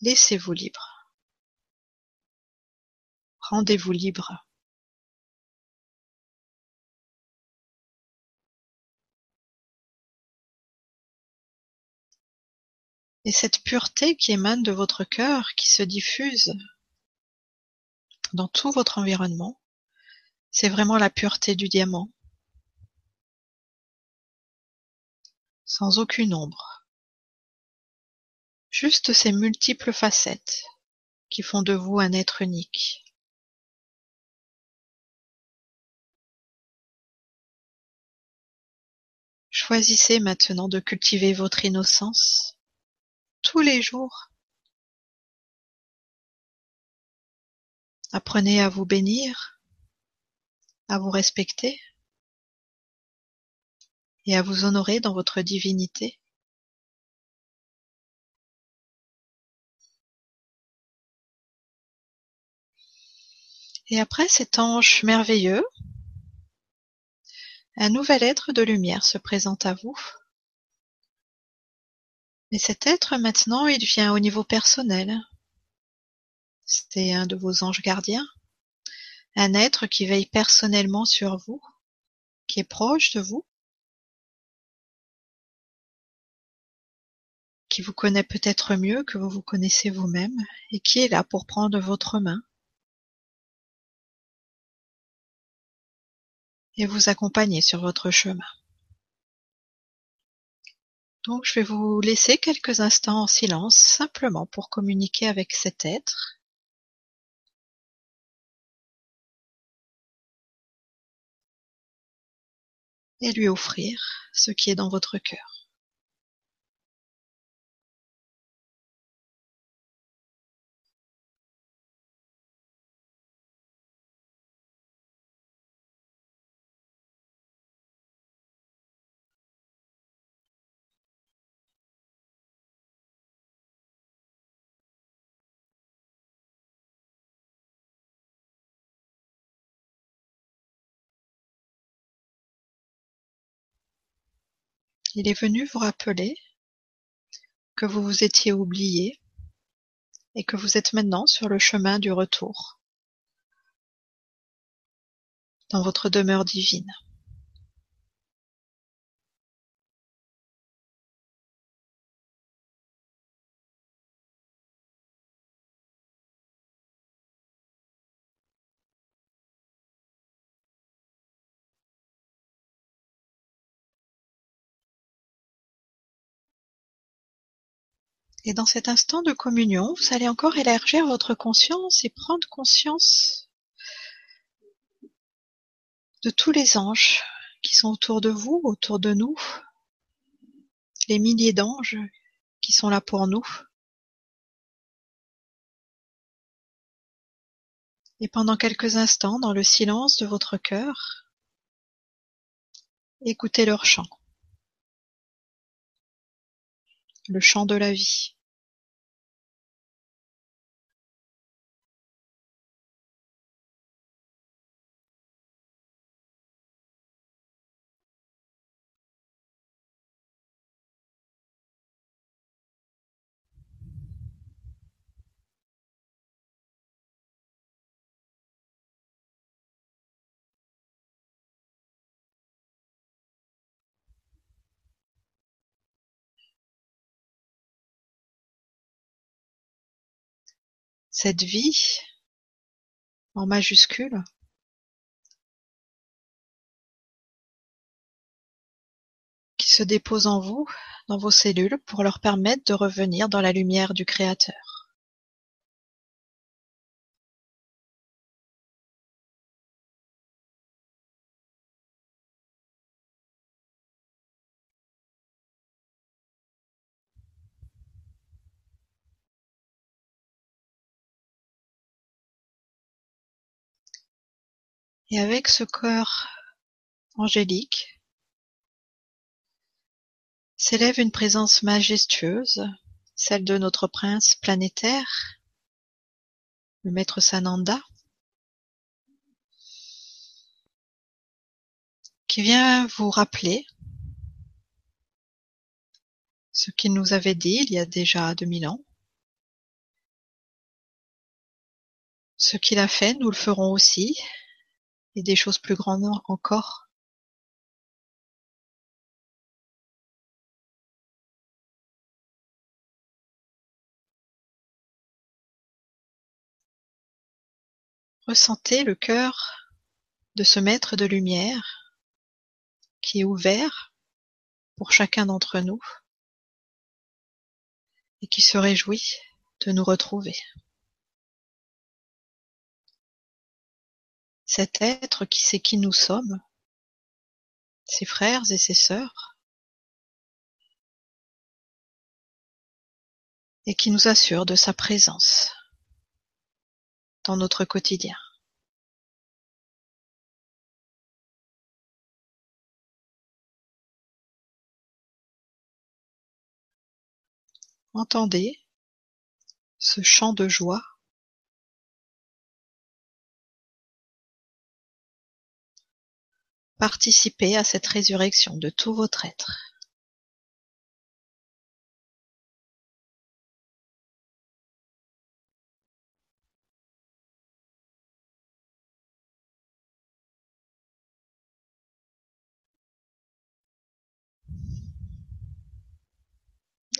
Laissez-vous libre. Rendez-vous libre. Et cette pureté qui émane de votre cœur, qui se diffuse dans tout votre environnement, c'est vraiment la pureté du diamant. Sans aucune ombre. Juste ces multiples facettes qui font de vous un être unique. Choisissez maintenant de cultiver votre innocence tous les jours. Apprenez à vous bénir, à vous respecter et à vous honorer dans votre divinité. Et après cet ange merveilleux, un nouvel être de lumière se présente à vous. Mais cet être maintenant, il vient au niveau personnel. C'est un de vos anges gardiens, un être qui veille personnellement sur vous, qui est proche de vous, qui vous connaît peut-être mieux que vous vous connaissez vous-même et qui est là pour prendre votre main et vous accompagner sur votre chemin. Donc je vais vous laisser quelques instants en silence simplement pour communiquer avec cet être. et lui offrir ce qui est dans votre cœur. Il est venu vous rappeler que vous vous étiez oublié et que vous êtes maintenant sur le chemin du retour dans votre demeure divine. Et dans cet instant de communion, vous allez encore élargir votre conscience et prendre conscience de tous les anges qui sont autour de vous, autour de nous, les milliers d'anges qui sont là pour nous. Et pendant quelques instants, dans le silence de votre cœur, écoutez leur chant, le chant de la vie. Cette vie en majuscule qui se dépose en vous, dans vos cellules, pour leur permettre de revenir dans la lumière du Créateur. Et avec ce corps angélique s'élève une présence majestueuse, celle de notre prince planétaire, le maître Sananda, qui vient vous rappeler ce qu'il nous avait dit il y a déjà 2000 ans. Ce qu'il a fait, nous le ferons aussi, et des choses plus grandes encore. Ressentez le cœur de ce maître de lumière qui est ouvert pour chacun d'entre nous et qui se réjouit de nous retrouver. Cet être qui sait qui nous sommes, ses frères et ses sœurs, et qui nous assure de sa présence dans notre quotidien. Entendez ce chant de joie Participez à cette résurrection de tout votre être.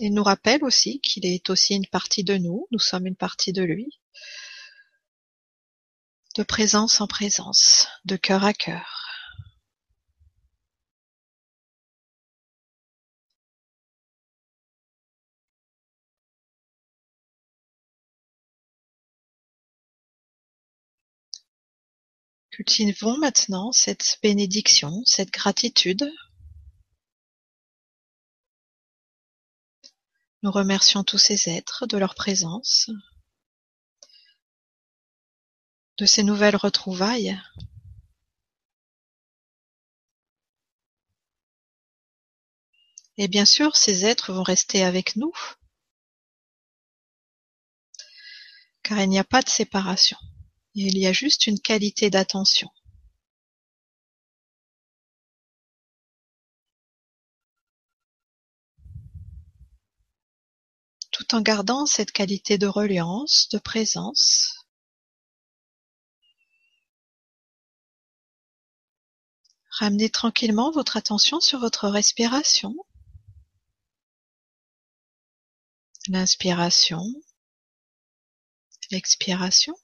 Il nous rappelle aussi qu'il est aussi une partie de nous, nous sommes une partie de lui, de présence en présence, de cœur à cœur. Cultivons maintenant cette bénédiction, cette gratitude. Nous remercions tous ces êtres de leur présence, de ces nouvelles retrouvailles. Et bien sûr, ces êtres vont rester avec nous, car il n'y a pas de séparation. Il y a juste une qualité d'attention. Tout en gardant cette qualité de reliance, de présence. Ramenez tranquillement votre attention sur votre respiration. L'inspiration, l'expiration.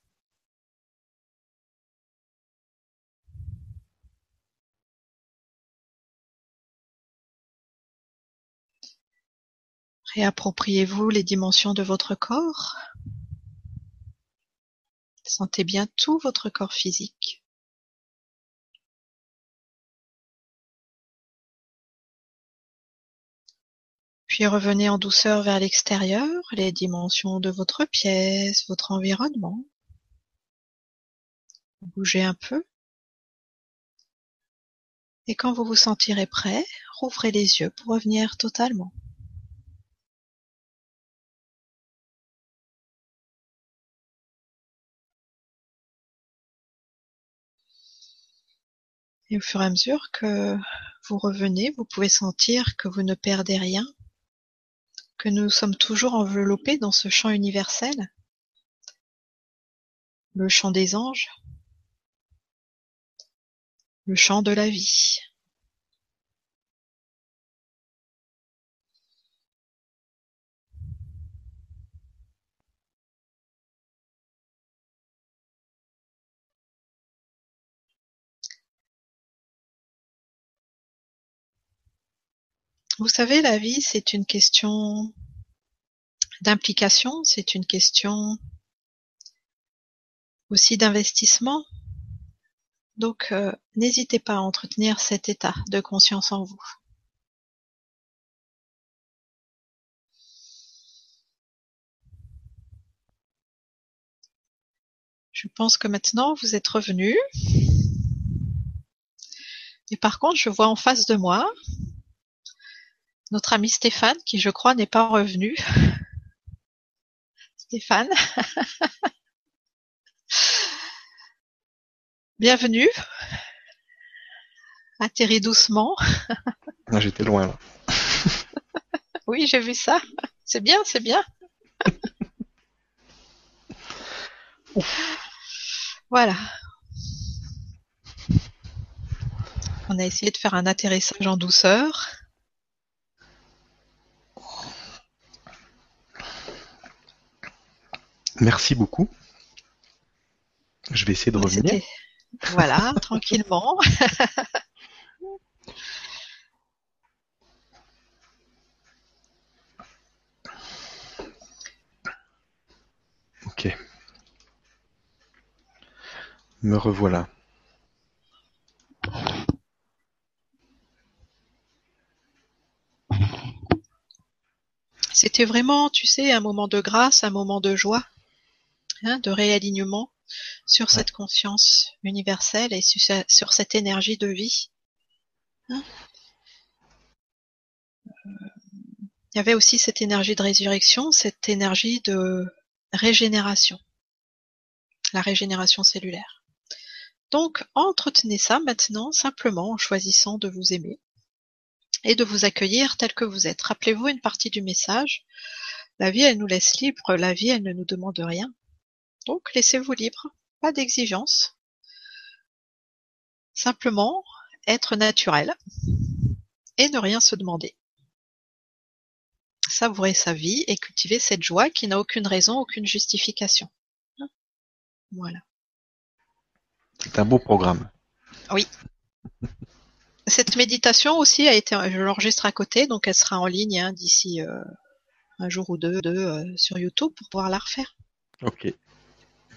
Réappropriez-vous les dimensions de votre corps? Sentez bien tout votre corps physique. Puis revenez en douceur vers l'extérieur, les dimensions de votre pièce, votre environnement. Bougez un peu. Et quand vous vous sentirez prêt, rouvrez les yeux pour revenir totalement. Et au fur et à mesure que vous revenez, vous pouvez sentir que vous ne perdez rien, que nous sommes toujours enveloppés dans ce champ universel, le champ des anges, le champ de la vie. Vous savez, la vie, c'est une question d'implication, c'est une question aussi d'investissement. Donc, euh, n'hésitez pas à entretenir cet état de conscience en vous. Je pense que maintenant vous êtes revenu. Et par contre, je vois en face de moi notre ami Stéphane, qui je crois n'est pas revenu. Stéphane. Bienvenue. Atterris doucement. Ah, J'étais loin là. oui, j'ai vu ça. C'est bien, c'est bien. voilà. On a essayé de faire un atterrissage en douceur. Merci beaucoup. Je vais essayer de revenir. Voilà, tranquillement. ok. Me revoilà. C'était vraiment, tu sais, un moment de grâce, un moment de joie, de réalignement sur cette conscience universelle et sur, cette énergie de vie. Hein. il y avait aussi cette énergie de résurrection, cette énergie de régénération, la régénération cellulaire. Donc, entretenez ça maintenant simplement en choisissant de vous aimer et de vous accueillir tel que vous êtes. Rappelez-vous une partie du message. La vie, elle nous laisse libre. La vie, elle ne nous demande rien. Donc, laissez-vous libre. Pas d'exigence. Simplement être naturel et ne rien se demander. savourer sa vie et cultiver cette joie qui n'a aucune raison, aucune justification. Voilà. C'est un beau programme. Oui. Cette méditation aussi a été, je l'enregistre à côté, donc elle sera en ligne hein, d'ici euh, un jour ou deux, deux euh, sur YouTube pour pouvoir la refaire. Ok.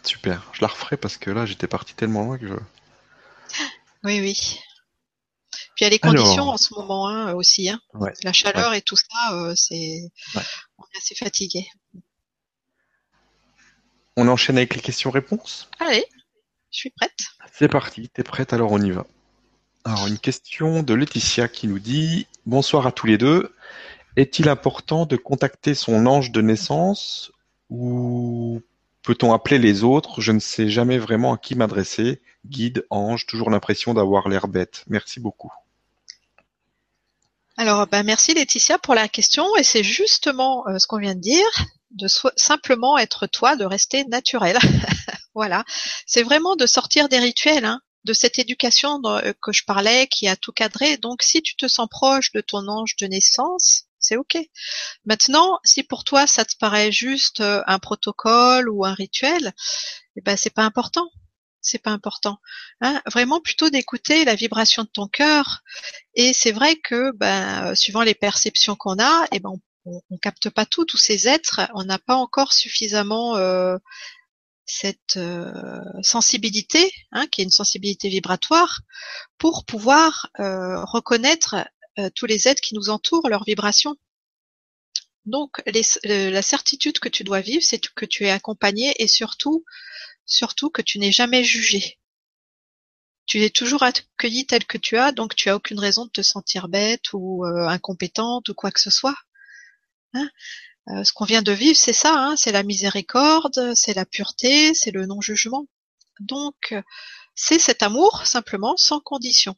Super. Je la referai parce que là, j'étais parti tellement loin que je. Oui, oui. Puis il y a les conditions en ce moment hein, aussi. Hein. La chaleur et tout ça, euh, c'est on est assez fatigué. On enchaîne avec les questions-réponses? Allez, je suis prête. C'est parti, t'es prête, alors on y va. Alors une question de Laetitia qui nous dit Bonsoir à tous les deux. Est-il important de contacter son ange de naissance ou peut-on appeler les autres? Je ne sais jamais vraiment à qui m'adresser. Guide, ange, toujours l'impression d'avoir l'air bête. Merci beaucoup. Alors, ben, merci Laetitia pour la question. Et c'est justement euh, ce qu'on vient de dire, de simplement être toi, de rester naturel. voilà. C'est vraiment de sortir des rituels, hein, de cette éducation euh, que je parlais, qui a tout cadré. Donc, si tu te sens proche de ton ange de naissance, c'est ok. Maintenant, si pour toi ça te paraît juste euh, un protocole ou un rituel, eh ben c'est pas important c'est pas important. Hein. Vraiment plutôt d'écouter la vibration de ton cœur. Et c'est vrai que, ben, euh, suivant les perceptions qu'on a, eh ben, on, on, capte pas tout, tous ces êtres. On n'a pas encore suffisamment euh, cette euh, sensibilité, hein, qui est une sensibilité vibratoire, pour pouvoir reconnaître tous les êtres qui nous entourent, leurs vibrations. Donc, la certitude que tu dois vivre, c'est que tu es accompagné et surtout surtout que tu n'es jamais jugé. Tu es toujours accueilli tel que tu as, donc tu as aucune raison de te sentir bête ou euh, incompétente ou quoi que ce soit. Hein euh, ce qu'on vient de vivre, c'est ça, hein, c'est la miséricorde, c'est la pureté, c'est le non-jugement. Donc, c'est cet amour simplement sans condition.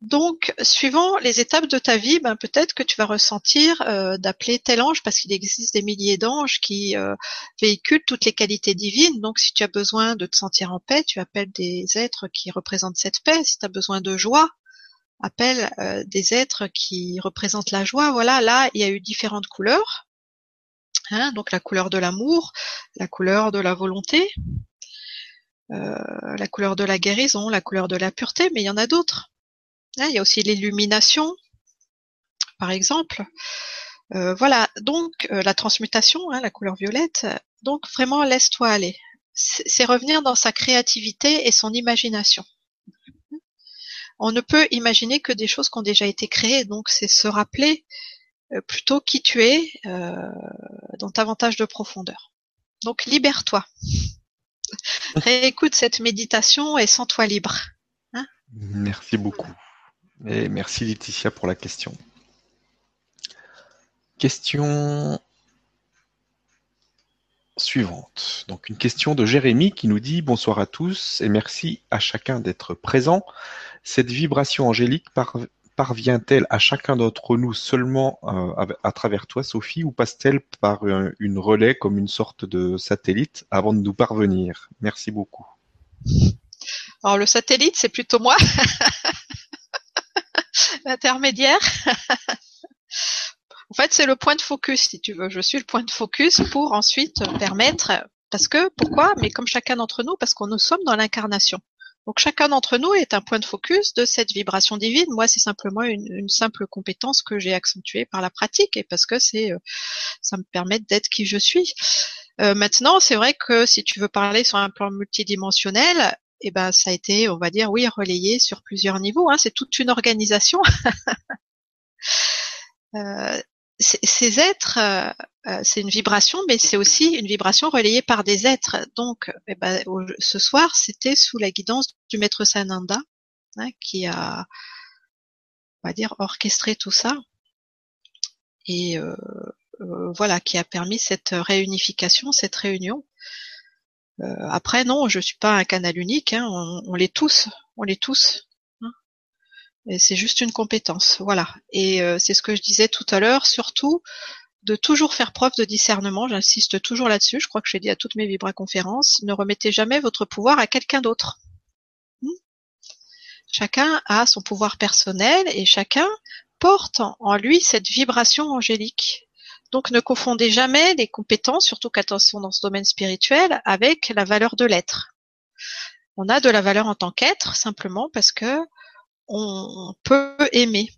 Donc, suivant les étapes de ta vie, ben, peut-être que tu vas ressentir euh, d'appeler tel ange, parce qu'il existe des milliers d'anges qui euh, véhiculent toutes les qualités divines. Donc, si tu as besoin de te sentir en paix, tu appelles des êtres qui représentent cette paix. Si tu as besoin de joie, appelle euh, des êtres qui représentent la joie. Voilà, là, il y a eu différentes couleurs. Hein, donc, la couleur de l'amour, la couleur de la volonté, la couleur de la guérison, la couleur de la pureté, mais il y en a d'autres. Hein, il y a aussi l'illumination, par exemple. Euh, voilà, donc euh, la transmutation, hein, la couleur violette. Donc vraiment, laisse-toi aller. C'est revenir dans sa créativité et son imagination. On ne peut imaginer que des choses qui ont déjà été créées, donc c'est se rappeler euh, plutôt qui tu es dans davantage de profondeur. Donc libère-toi. Réécoute cette méditation et sens-toi libre. Hein? Merci beaucoup. Merci Laetitia pour la question. Question suivante. Donc une question de Jérémy qui nous dit bonsoir à tous et merci à chacun d'être présent. Cette vibration angélique parvient-elle à chacun d'entre nous seulement euh, à travers toi, Sophie, ou passe-t-elle par une relais comme une sorte de satellite avant de nous parvenir? Merci beaucoup. Alors le satellite, c'est plutôt moi. intermédiaire. en fait, c'est le point de focus, si tu veux. Je suis le point de focus pour ensuite permettre, parce que, pourquoi? Mais comme chacun d'entre nous, parce qu'on nous sommes dans l'incarnation. Donc chacun d'entre nous est un point de focus de cette vibration divine. Moi, c'est simplement une, simple compétence que j'ai accentuée par la pratique et parce que c'est, euh, ça me permet d'être qui je suis. Euh, maintenant, c'est vrai que si tu veux parler sur un plan multidimensionnel, eh ben ça a été, on va dire, oui, relayé sur plusieurs niveaux. Hein, c'est toute une organisation. euh, ces êtres, euh, euh, c'est une vibration, mais c'est aussi une vibration relayée par des êtres. Donc, eh ben, ce soir, c'était sous la guidance du maître Sananda, hein, qui a, on va dire, orchestré tout ça. Et voilà, qui a permis cette réunification, cette réunion. Euh, après, non, je suis pas un canal unique. Hein, on, l'est tous, on l'est tous. Hein. et c'est juste une compétence, voilà. Et euh, c'est ce que je disais tout à l'heure, surtout de toujours faire preuve de discernement. J'insiste toujours là-dessus. Je crois que je l'ai dit à toutes mes Vibra conférences. Ne remettez jamais votre pouvoir à quelqu'un d'autre. Hmm. chacun a son pouvoir personnel et chacun porte en lui cette vibration angélique. Donc ne confondez jamais les compétences, surtout qu'attention dans ce domaine spirituel, avec la valeur de l'être. On a de la valeur en tant qu'être simplement parce que on peut aimer.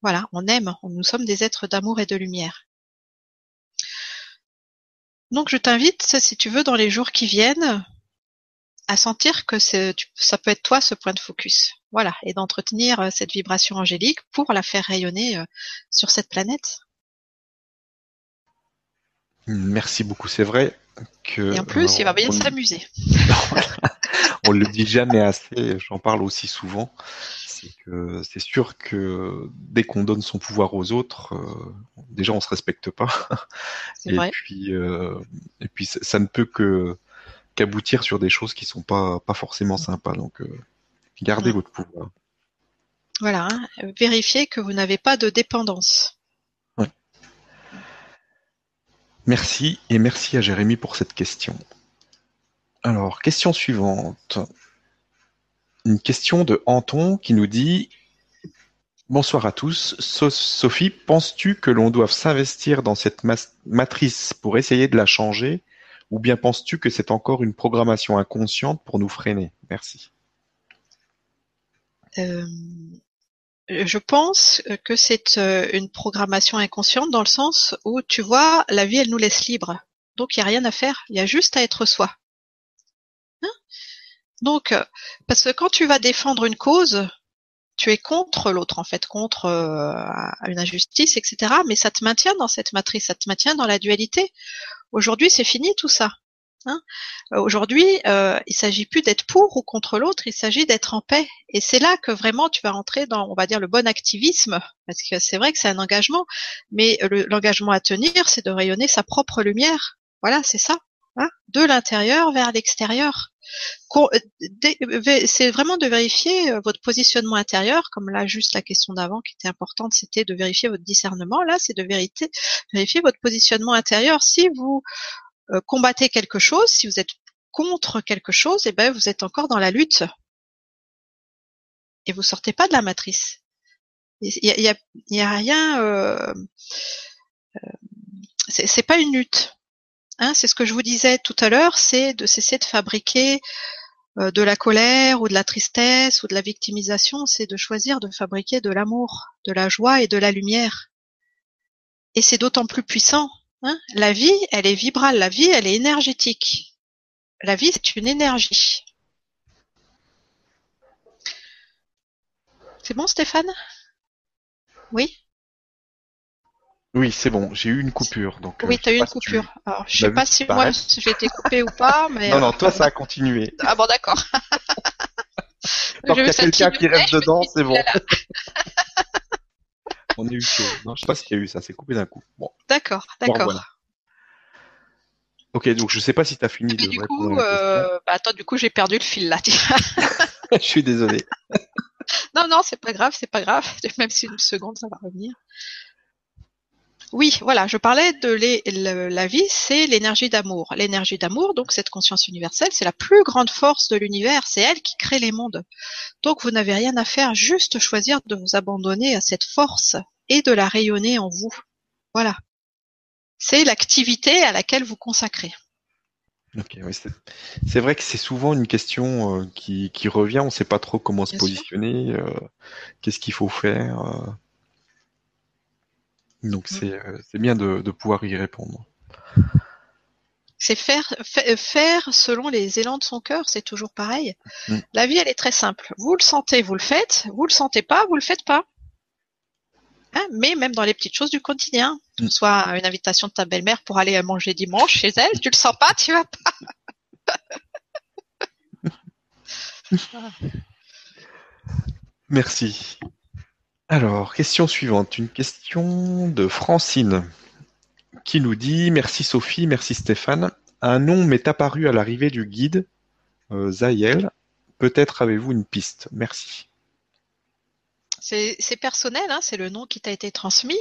Voilà, on aime, nous sommes des êtres d'amour et de lumière. Donc je t'invite, si tu veux, dans les jours qui viennent, à sentir que ça peut être toi ce point de focus. Voilà, et d'entretenir euh, cette vibration angélique pour la faire rayonner euh, sur cette planète. Merci beaucoup, c'est vrai que. Et en plus, il va bien s'amuser. on le dit jamais assez, j'en parle aussi souvent. C'est que c'est sûr que dès qu'on donne son pouvoir aux autres, euh, déjà on se respecte pas. Et vrai. puis et puis ça ne peut que qu'aboutir sur des choses qui sont pas pas forcément sympas. Donc euh, gardez Mm. votre pouvoir. Voilà, hein, vérifiez que vous n'avez pas de dépendance. Merci et merci à Jérémy pour cette question. Alors, question suivante. Une question de Anton qui nous dit Bonsoir à tous. So- Sophie, penses-tu que l'on doive s'investir dans cette matrice pour essayer de la changer ou bien penses-tu que c'est encore une programmation inconsciente pour nous freiner? Merci. Euh, je pense que c'est euh, une programmation inconsciente dans le sens où tu vois, la vie elle nous laisse libre. Donc il n'y a rien à faire, il y a juste à être soi. Hein? Donc, euh, parce que quand tu vas défendre une cause, tu es contre l'autre en fait, contre euh, une injustice, etc. Mais ça te maintient dans cette matrice, ça te maintient dans la dualité. Aujourd'hui, c'est fini tout ça. Hein Euh, Aujourd'hui, euh, il s'agit plus d'être pour ou contre l'autre, il s'agit d'être en paix. Et c'est là que vraiment tu vas rentrer dans, on va dire, le bon activisme, parce que c'est vrai que c'est un engagement, mais le- l'engagement à tenir, c'est de rayonner sa propre lumière. Voilà, c'est ça. Hein de l'intérieur vers l'extérieur. Euh, C'est vraiment de vérifier euh, votre positionnement intérieur, comme là juste la question d'avant qui était importante, c'était de vérifier votre discernement. Là, c'est de vérité, vérifier votre positionnement intérieur. Si vous combattez quelque chose, si vous êtes contre quelque chose, eh ben vous êtes encore dans la lutte et vous sortez pas de la matrice. Il y a, rien, euh, euh, c'est c'est pas une lutte. Hein, c'est ce que je vous disais tout à l'heure, c'est de cesser de fabriquer euh, de la colère ou de la tristesse ou de la victimisation, c'est de choisir de fabriquer de l'amour, de la joie et de la lumière. Et c'est d'autant plus puissant. Hein la vie, elle est vibrale, la vie, elle est énergétique. La vie, c'est une énergie. C'est bon, Stéphane? Oui? Oui, c'est bon, j'ai eu une coupure. Donc, euh, Oui, t'as sais eu une si tu- coupure. Alors, je sais pas si moi j'ai été coupée ou pas, mais. Non, non, euh, toi ça a continué. Ah bon, d'accord. J'ai qu'il y a quelqu'un qui me dedans, c'est bon. On a eu chaud. Non, je sais pas s'il y a eu ça, c'est coupé d'un coup. Bon, D'accord, d'accord. voilà. Ok, donc je sais pas si tu as fini Mais de du coup, euh, bah attends, du coup, j'ai perdu le fil là. je suis désolé. non, non, c'est pas grave, c'est pas grave. Même si une seconde, ça va revenir. Oui, voilà, je parlais de le- la vie, c'est l'énergie d'amour. L'énergie d'amour, donc cette conscience universelle, c'est la plus grande force de l'univers. C'est elle qui crée les mondes. Donc vous n'avez rien à faire, juste choisir de vous abandonner à cette force et de la rayonner en vous. Voilà. C'est l'activité à laquelle vous consacrez. Oui, c'est vrai que c'est souvent une question euh, qui, qui revient. On sait pas trop comment se Bien positionner, euh, qu'est-ce qu'il faut faire. euh. Donc c'est euh, c'est bien de, de pouvoir y répondre. C'est faire, fa- faire selon les élans de son cœur, c'est toujours pareil. Mm. La vie, elle est très simple. Vous le sentez, vous le faites. Vous le sentez pas, vous le faites pas. Hein, mais même dans les petites choses du quotidien, Mm. soit une invitation de ta belle-mère pour aller manger dimanche chez elle, tu le sens pas, tu vas pas. Merci. Alors, question suivante. Une question de Francine qui nous dit Merci Sophie, merci Stéphane. Un nom m'est apparu à l'arrivée du guide, euh, Zaïel. Peut-être avez-vous une piste? Merci. C'est c'est personnel, hein, c'est le nom qui t'a été transmis.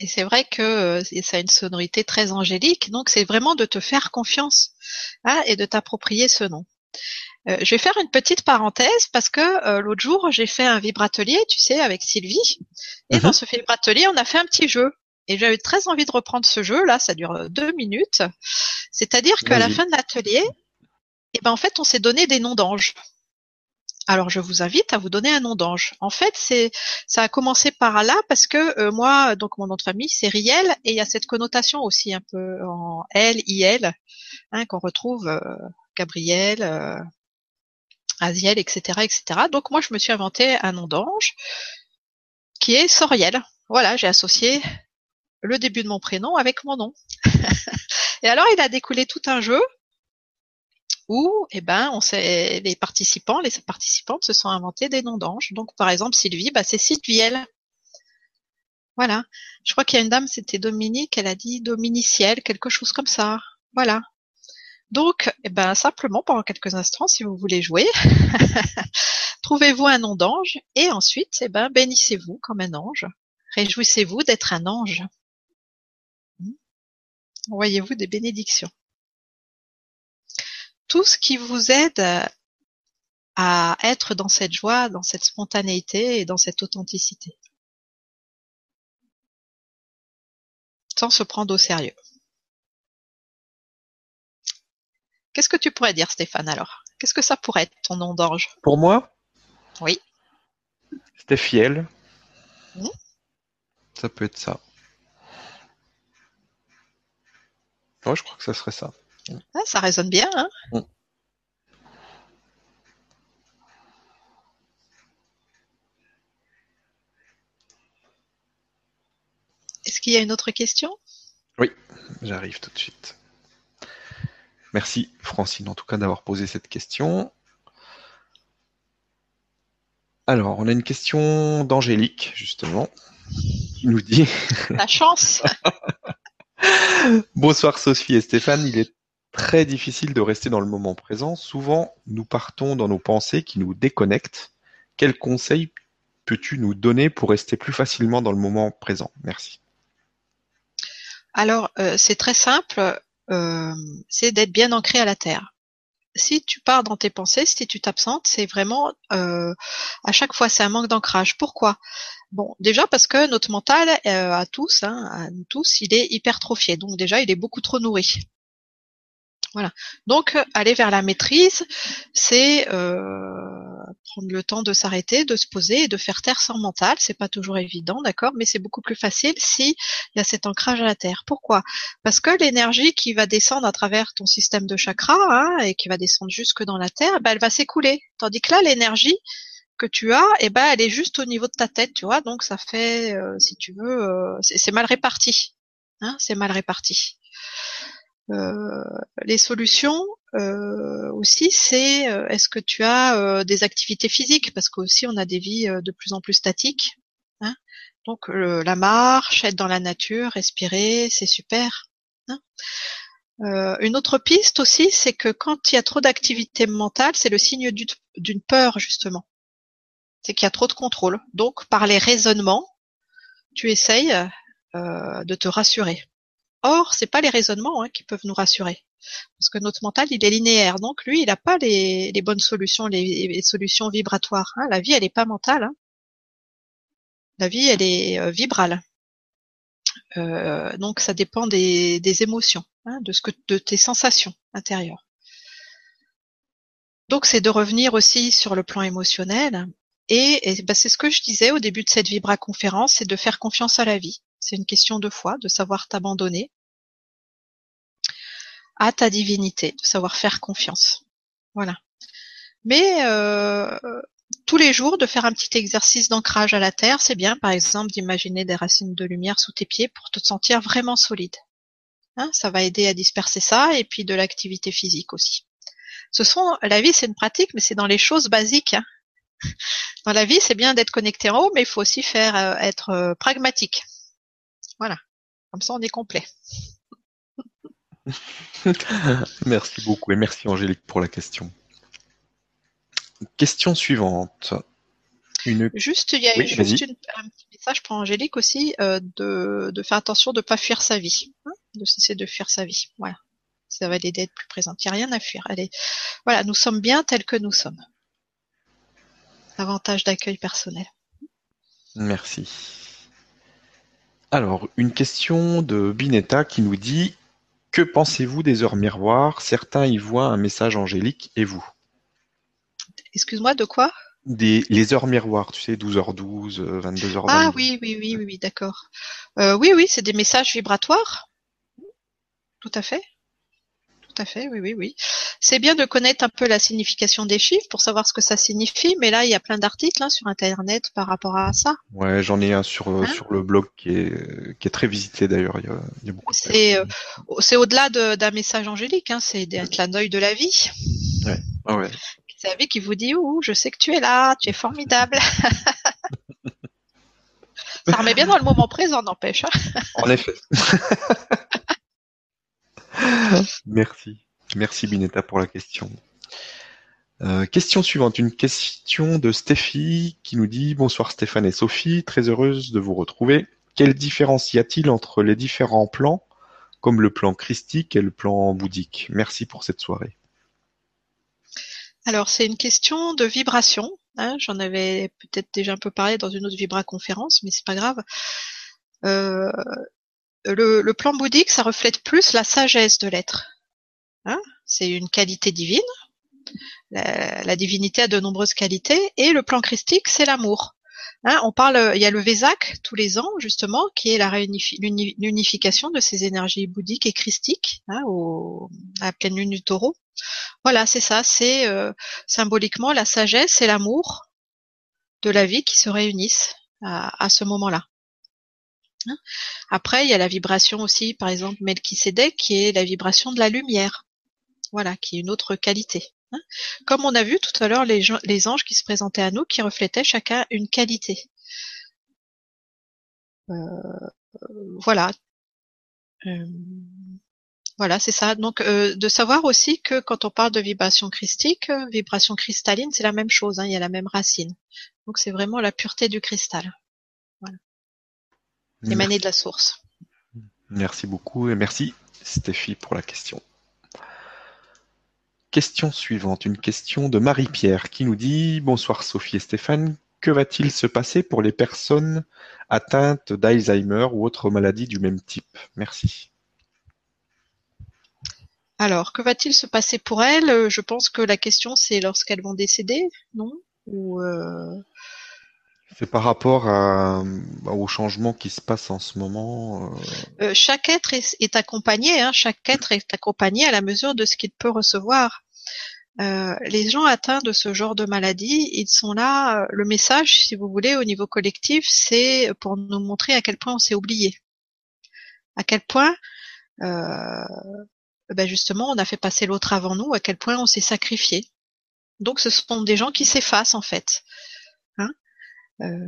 Et c'est vrai que euh, ça a une sonorité très angélique, donc c'est vraiment de te faire confiance hein, et de t'approprier ce nom. Euh, je vais faire une petite parenthèse parce que euh, l'autre jour j'ai fait un vibratelier, tu sais, avec Sylvie. Et Mhm. dans ce vibratelier, on a fait un petit jeu. Et j'avais très envie de reprendre ce jeu. Là, ça dure deux minutes. C'est-à-dire qu'à la fin de l'atelier, eh ben en fait, on s'est donné des noms d'anges. Alors je vous invite à vous donner un nom d'ange. En fait, c'est ça a commencé par là parce que euh, moi, donc mon nom de famille, c'est Riel et il y a cette connotation aussi un peu en L, I-L, hein, qu'on retrouve euh, Gabriel, euh, Aziel, etc., etc. Donc moi, je me suis inventé un nom d'ange qui est Soriel. Voilà, j'ai associé le début de mon prénom avec mon nom. et alors, il a découlé tout un jeu où eh ben on sait les participants, les participantes se sont inventés des noms d'anges. Donc par exemple Sylvie, bah, c'est Sylvielle. Voilà. Je crois qu'il y a une dame, c'était Dominique, elle a dit Dominiciel, quelque chose comme ça. Voilà. Donc, eh ben simplement pendant quelques instants, si vous voulez jouer, trouvez-vous un nom d'ange et ensuite, eh ben bénissez-vous comme un ange. Réjouissez-vous d'être un ange. Hmm. Envoyez-vous des bénédictions tout ce qui vous aide à être dans cette joie, dans cette spontanéité et dans cette authenticité. Sans se prendre au sérieux. Qu'est-ce que tu pourrais dire, Stéphane, alors? Qu'est-ce que ça pourrait être, ton nom d'ange Pour moi? Oui. Stéphiel. Hmm ça peut être ça. Ouais, je crois que ça serait ça. Ah, ça résonne bien. Hein? Mm. Est-ce qu'il y a une autre question? Oui, j'arrive tout de suite. Merci Francine en tout cas d'avoir posé cette question. Alors, on a une question d'Angélique, justement, qui nous dit... La chance Bonsoir Sophie et Stéphane, il est très difficile de rester dans le moment présent. Souvent, nous partons dans nos pensées qui nous déconnectent. Quels conseils peux-tu nous donner pour rester plus facilement dans le moment présent? Merci. Alors, euh, c'est très simple, euh, c'est d'être bien ancré à la terre. Si tu pars dans tes pensées, si tu t'absentes, c'est vraiment euh, à chaque fois c'est un manque d'ancrage. Pourquoi? Bon, déjà parce que notre mental à tous, hein, à nous tous, il est hypertrophié. Donc déjà, il est beaucoup trop nourri. Voilà. Donc aller vers la maîtrise, c'est euh, prendre le temps de s'arrêter, de se poser et de faire taire son mental. C'est pas toujours évident, d'accord, mais c'est beaucoup plus facile si il y a cet ancrage à la terre. Pourquoi? Parce que l'énergie qui va descendre à travers ton système de chakras hein, et qui va descendre jusque dans la terre, ben, elle va s'écouler. Tandis que là, l'énergie que tu as, eh ben, elle est juste au niveau de ta tête, tu vois? Donc ça fait, euh, si tu veux, euh, c'est mal réparti. Hein, c'est mal réparti. Euh, les solutions euh, aussi, c'est euh, est-ce que tu as des activités physiques? Parce qu'aussi on a des vies de plus en plus statiques. Hein Donc la marche, être dans la nature, respirer, c'est super. Hein une autre piste aussi, c'est que quand il y a trop d'activité mentale, c'est le signe d'une peur justement. C'est qu'il y a trop de contrôle. Donc par les raisonnements, tu essayes de te rassurer. Or, c'est pas les raisonnements hein, qui peuvent nous rassurer, parce que notre mental, il est linéaire, donc lui, il n'a pas les, bonnes solutions, les, solutions vibratoires. Hein. La vie, elle n'est pas mentale. Hein. La vie, elle est euh, vibrale. Euh, donc, ça dépend des, émotions, de ce que, de tes sensations intérieures. Donc, c'est de revenir aussi sur le plan émotionnel. Et, bah, c'est ce que je disais au début de cette Vibra conférence, c'est de faire confiance à la vie. C'est une question de foi, de savoir t'abandonner à ta divinité, de savoir faire confiance. Voilà. Mais euh, tous les jours, de faire un petit exercice d'ancrage à la terre, c'est bien, par exemple, d'imaginer des racines de lumière sous tes pieds pour te sentir vraiment solide. Hein, ça va aider à disperser ça, et puis de l'activité physique aussi. Ce sont, la vie, c'est une pratique, mais c'est dans les choses basiques. Hein. Dans la vie, c'est bien d'être connecté en haut, mais il faut aussi faire euh, être euh, pragmatique. Voilà. Comme ça, on est complet. merci beaucoup et merci Angélique pour la question. Question suivante. Une... Juste, il y a juste un petit message pour Angélique aussi euh, de, faire attention de ne pas fuir sa vie, hein, de cesser de fuir sa vie. Voilà, ça va l'aider à être plus présente. Il n'y a rien à fuir. Allez, voilà, nous sommes bien tels que nous sommes. Avantage d'accueil personnel. Merci. Alors, une question de Binetta qui nous dit Que pensez-vous des heures miroirs? Certains y voient un message angélique et vous? Excuse-moi, de quoi? Des, Les heures miroirs, tu sais, 12h12, 22h22. Ah oui, oui, oui, oui, oui d'accord. Euh, oui, oui, c'est des messages vibratoires. Tout à fait. Tout à fait, oui, oui, oui. C'est bien de connaître un peu la signification des chiffres pour savoir ce que ça signifie, mais là, il y a plein d'articles hein, sur Internet par rapport à ça. Ouais, j'en ai un sur, euh, hein sur le blog qui est, qui est très visité d'ailleurs. Il, il y a, beaucoup C'est euh, c'est au-delà d'un message angélique, hein, c'est d'être la de la vie. Ouais, ah ouais. La vie qui vous dit, ouh, je sais que tu es là, tu es formidable. ça remet bien dans le moment présent, n'empêche. En effet. Merci. Merci Binetta pour la question. Euh, question suivante, une question de Stéphie qui nous dit Bonsoir Stéphane et Sophie, très heureuse de vous retrouver. Quelle différence y a-t-il entre les différents plans, comme le plan christique et le plan bouddhique? Merci pour cette soirée. Alors c'est une question de vibration. Hein. J'en avais peut-être déjà un peu parlé dans une autre Vibra conférence, mais c'est pas grave. Euh, le, plan bouddhique, ça reflète plus la sagesse de l'être. Hein c'est une qualité divine. La, divinité a de nombreuses qualités. Et le plan christique, c'est l'amour. Hein, on parle, il y a le Vésac tous les ans justement, qui est l'unification de ces énergies bouddhiques et christiques hein, à la pleine lune du Taureau. Voilà, c'est ça. C'est euh, symboliquement la sagesse et l'amour de la vie qui se réunissent à ce moment-là. Après, il y a la vibration aussi, par exemple, Melchisedec, qui est la vibration de la lumière. Voilà, qui est une autre qualité. Hein. Comme on a vu tout à l'heure, les, les, anges qui se présentaient à nous, qui reflétaient chacun une qualité. Euh, voilà. Euh, voilà, c'est ça. Donc, euh, de savoir aussi que quand on parle de vibration christique, vibration cristalline, c'est la même chose. Hein, il y a la même racine. Donc, c'est vraiment la pureté du cristal. Voilà émaner de la source. Merci beaucoup et merci Stéphie pour la question. Question suivante, une question de Marie-Pierre qui nous dit Bonsoir Sophie et Stéphane, que va-t-il se passer pour les personnes atteintes d'Alzheimer ou autres maladies du même type? Merci. Alors, que va-t-il se passer pour elles Je pense que la question c'est lorsqu'elles vont décéder, non? Ou euh, c'est par rapport à, au changement qui se passe en ce moment. Euh... Euh, chaque être est, accompagné. Hein, chaque être est accompagné à la mesure de ce qu'il peut recevoir. Euh, les gens atteints de ce genre de maladie, ils sont là. Euh, le message, si vous voulez, au niveau collectif, c'est pour nous montrer à quel point on s'est oublié, à quel point, euh, ben justement, on a fait passer l'autre avant nous, à quel point on s'est sacrifié. Donc, ce sont des gens qui s'effacent en fait. Euh,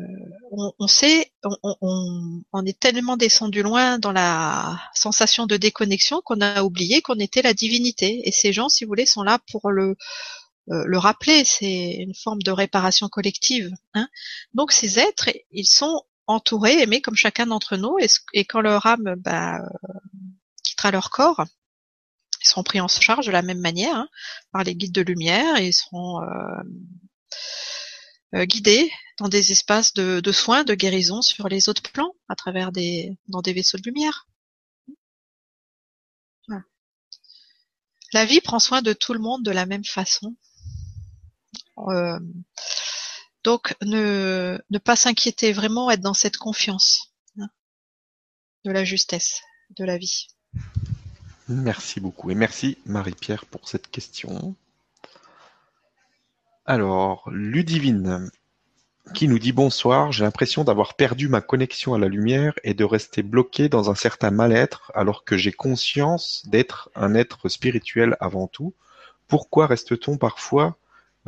on, sait, on, est tellement descendu loin dans la sensation de déconnexion qu'on a oublié qu'on était la divinité. Et ces gens, si vous voulez, sont là pour le, euh, le rappeler. C'est une forme de réparation collective. Hein. Donc ces êtres, ils sont entourés, aimés comme chacun d'entre nous. Et, quand leur âme bah, quittera leur corps, ils seront pris en charge de la même manière hein, par les guides de lumière. Ils seront euh, euh, guidés dans des espaces de, soins, de guérison sur les autres plans, à travers des dans des vaisseaux de lumière. La vie prend soin de tout le monde de la même façon. Euh, donc ne, ne pas s'inquiéter, vraiment être dans cette confiance hein, de la justesse de la vie. Merci beaucoup et merci Marie-Pierre pour cette question. Alors, Ludivine qui nous dit bonsoir, j'ai l'impression d'avoir perdu ma connexion à la lumière et de rester bloqué dans un certain mal-être alors que j'ai conscience d'être un être spirituel avant tout. Pourquoi reste-t-on parfois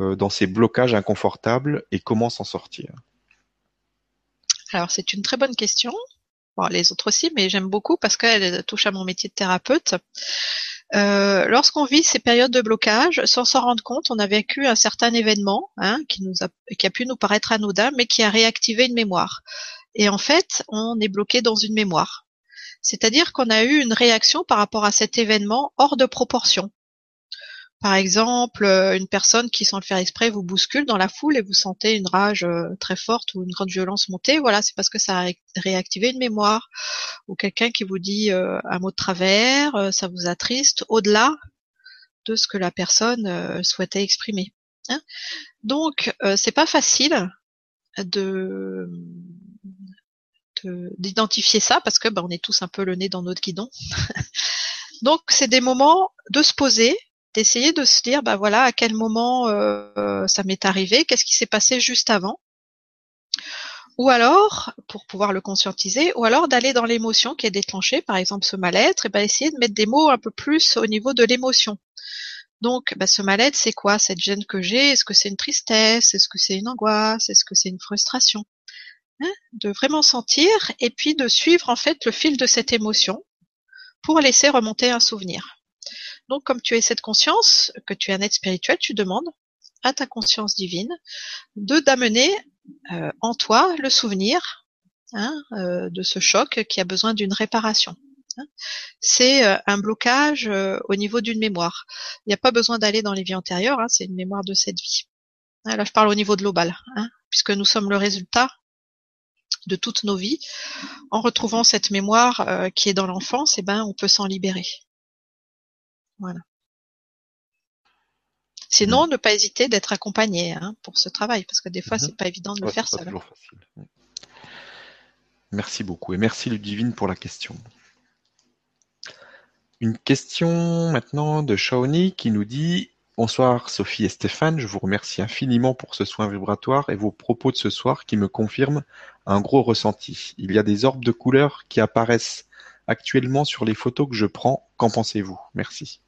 euh, dans ces blocages inconfortables et comment s'en sortir? Alors c'est une très bonne question. Bon, les autres aussi, mais j'aime beaucoup parce qu'elle touche à mon métier de thérapeute. Euh, lorsqu'on vit ces périodes de blocage, sans s'en rendre compte, on a vécu un certain événement hein, qui, nous a, qui a pu nous paraître anodin, mais qui a réactivé une mémoire. Et en fait, on est bloqué dans une mémoire. C'est-à-dire qu'on a eu une réaction par rapport à cet événement hors de proportion. Par exemple, euh, une personne qui, sans le faire exprès, vous bouscule dans la foule et vous sentez une rage euh, très forte ou une grande violence monter, voilà, c'est parce que ça a réactivé une mémoire. Ou quelqu'un qui vous dit euh, un mot de travers, ça vous attriste au-delà de ce que la personne souhaitait exprimer. Hein. Donc, c'est pas facile de d'identifier ça parce que ben, on est tous un peu le nez dans notre guidon. Donc c'est des moments de se poser, d'essayer de se dire, bah voilà, à quel moment euh, ça m'est arrivé, qu'est-ce qui s'est passé juste avant. Ou alors, pour pouvoir le conscientiser, ou alors d'aller dans l'émotion qui est déclenchée, par exemple ce mal-être, et ben essayer de mettre des mots un peu plus au niveau de l'émotion. Donc, bah, ce mal-être, c'est quoi? Cette gêne que j'ai? Est-ce que c'est une tristesse? Est-ce que c'est une angoisse? Est-ce que c'est une frustration? Hein? De vraiment sentir et puis de suivre en fait le fil de cette émotion pour laisser remonter un souvenir. Donc, comme tu es cette conscience, que tu es un être spirituel, tu demandes à ta conscience divine de d'amener euh, en toi le souvenir hein, euh, de ce choc qui a besoin d'une réparation. Hein. C'est euh, un blocage au niveau d'une mémoire. Il n'y a pas besoin d'aller dans les vies antérieures, hein, c'est une mémoire de cette vie. là, je parle au niveau global, puisque nous sommes le résultat de toutes nos vies. En retrouvant cette mémoire qui est dans l'enfance, eh ben, on peut s'en libérer. Voilà. Sinon, mmh. ne pas hésiter d'être accompagné hein, pour ce travail, parce que des fois, mmh c'est pas évident de le faire seul. Merci beaucoup et merci Ludivine pour la question. Une question maintenant de Shawnee qui nous dit Bonsoir Sophie et Stéphane, je vous remercie infiniment pour ce soin vibratoire et vos propos de ce soir qui me confirment un gros ressenti. Il y a des orbes de couleurs qui apparaissent actuellement sur les photos que je prends. Qu'en pensez-vous? Merci.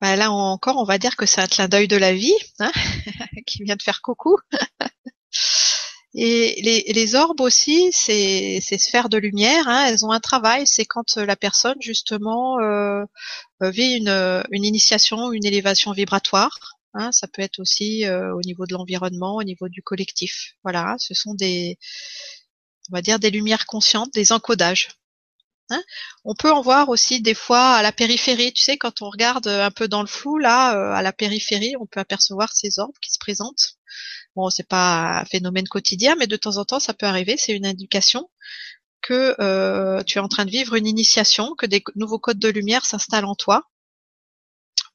Bah, là encore, on va dire que c'est un clin d'œil de la vie hein, qui vient de faire coucou. Et les, les, orbes aussi, ces sphères de lumière, hein, elles ont un travail. C'est quand la personne justement euh, vit une, une, initiation, une élévation vibratoire. Hein, ça peut être aussi euh, au niveau de l'environnement, au niveau du collectif. Voilà, ce sont des, on va dire des lumières conscientes, des encodages. Hein. on peut en voir aussi des fois à la périphérie. Tu sais, quand on regarde un peu dans le flou, là, euh, à la périphérie, on peut apercevoir ces orbes qui se présentent. Bon, c'est pas un phénomène quotidien, mais de temps en temps, ça peut arriver. C'est une indication que euh, tu es en train de vivre une initiation, que des nouveaux codes de lumière s'installent en toi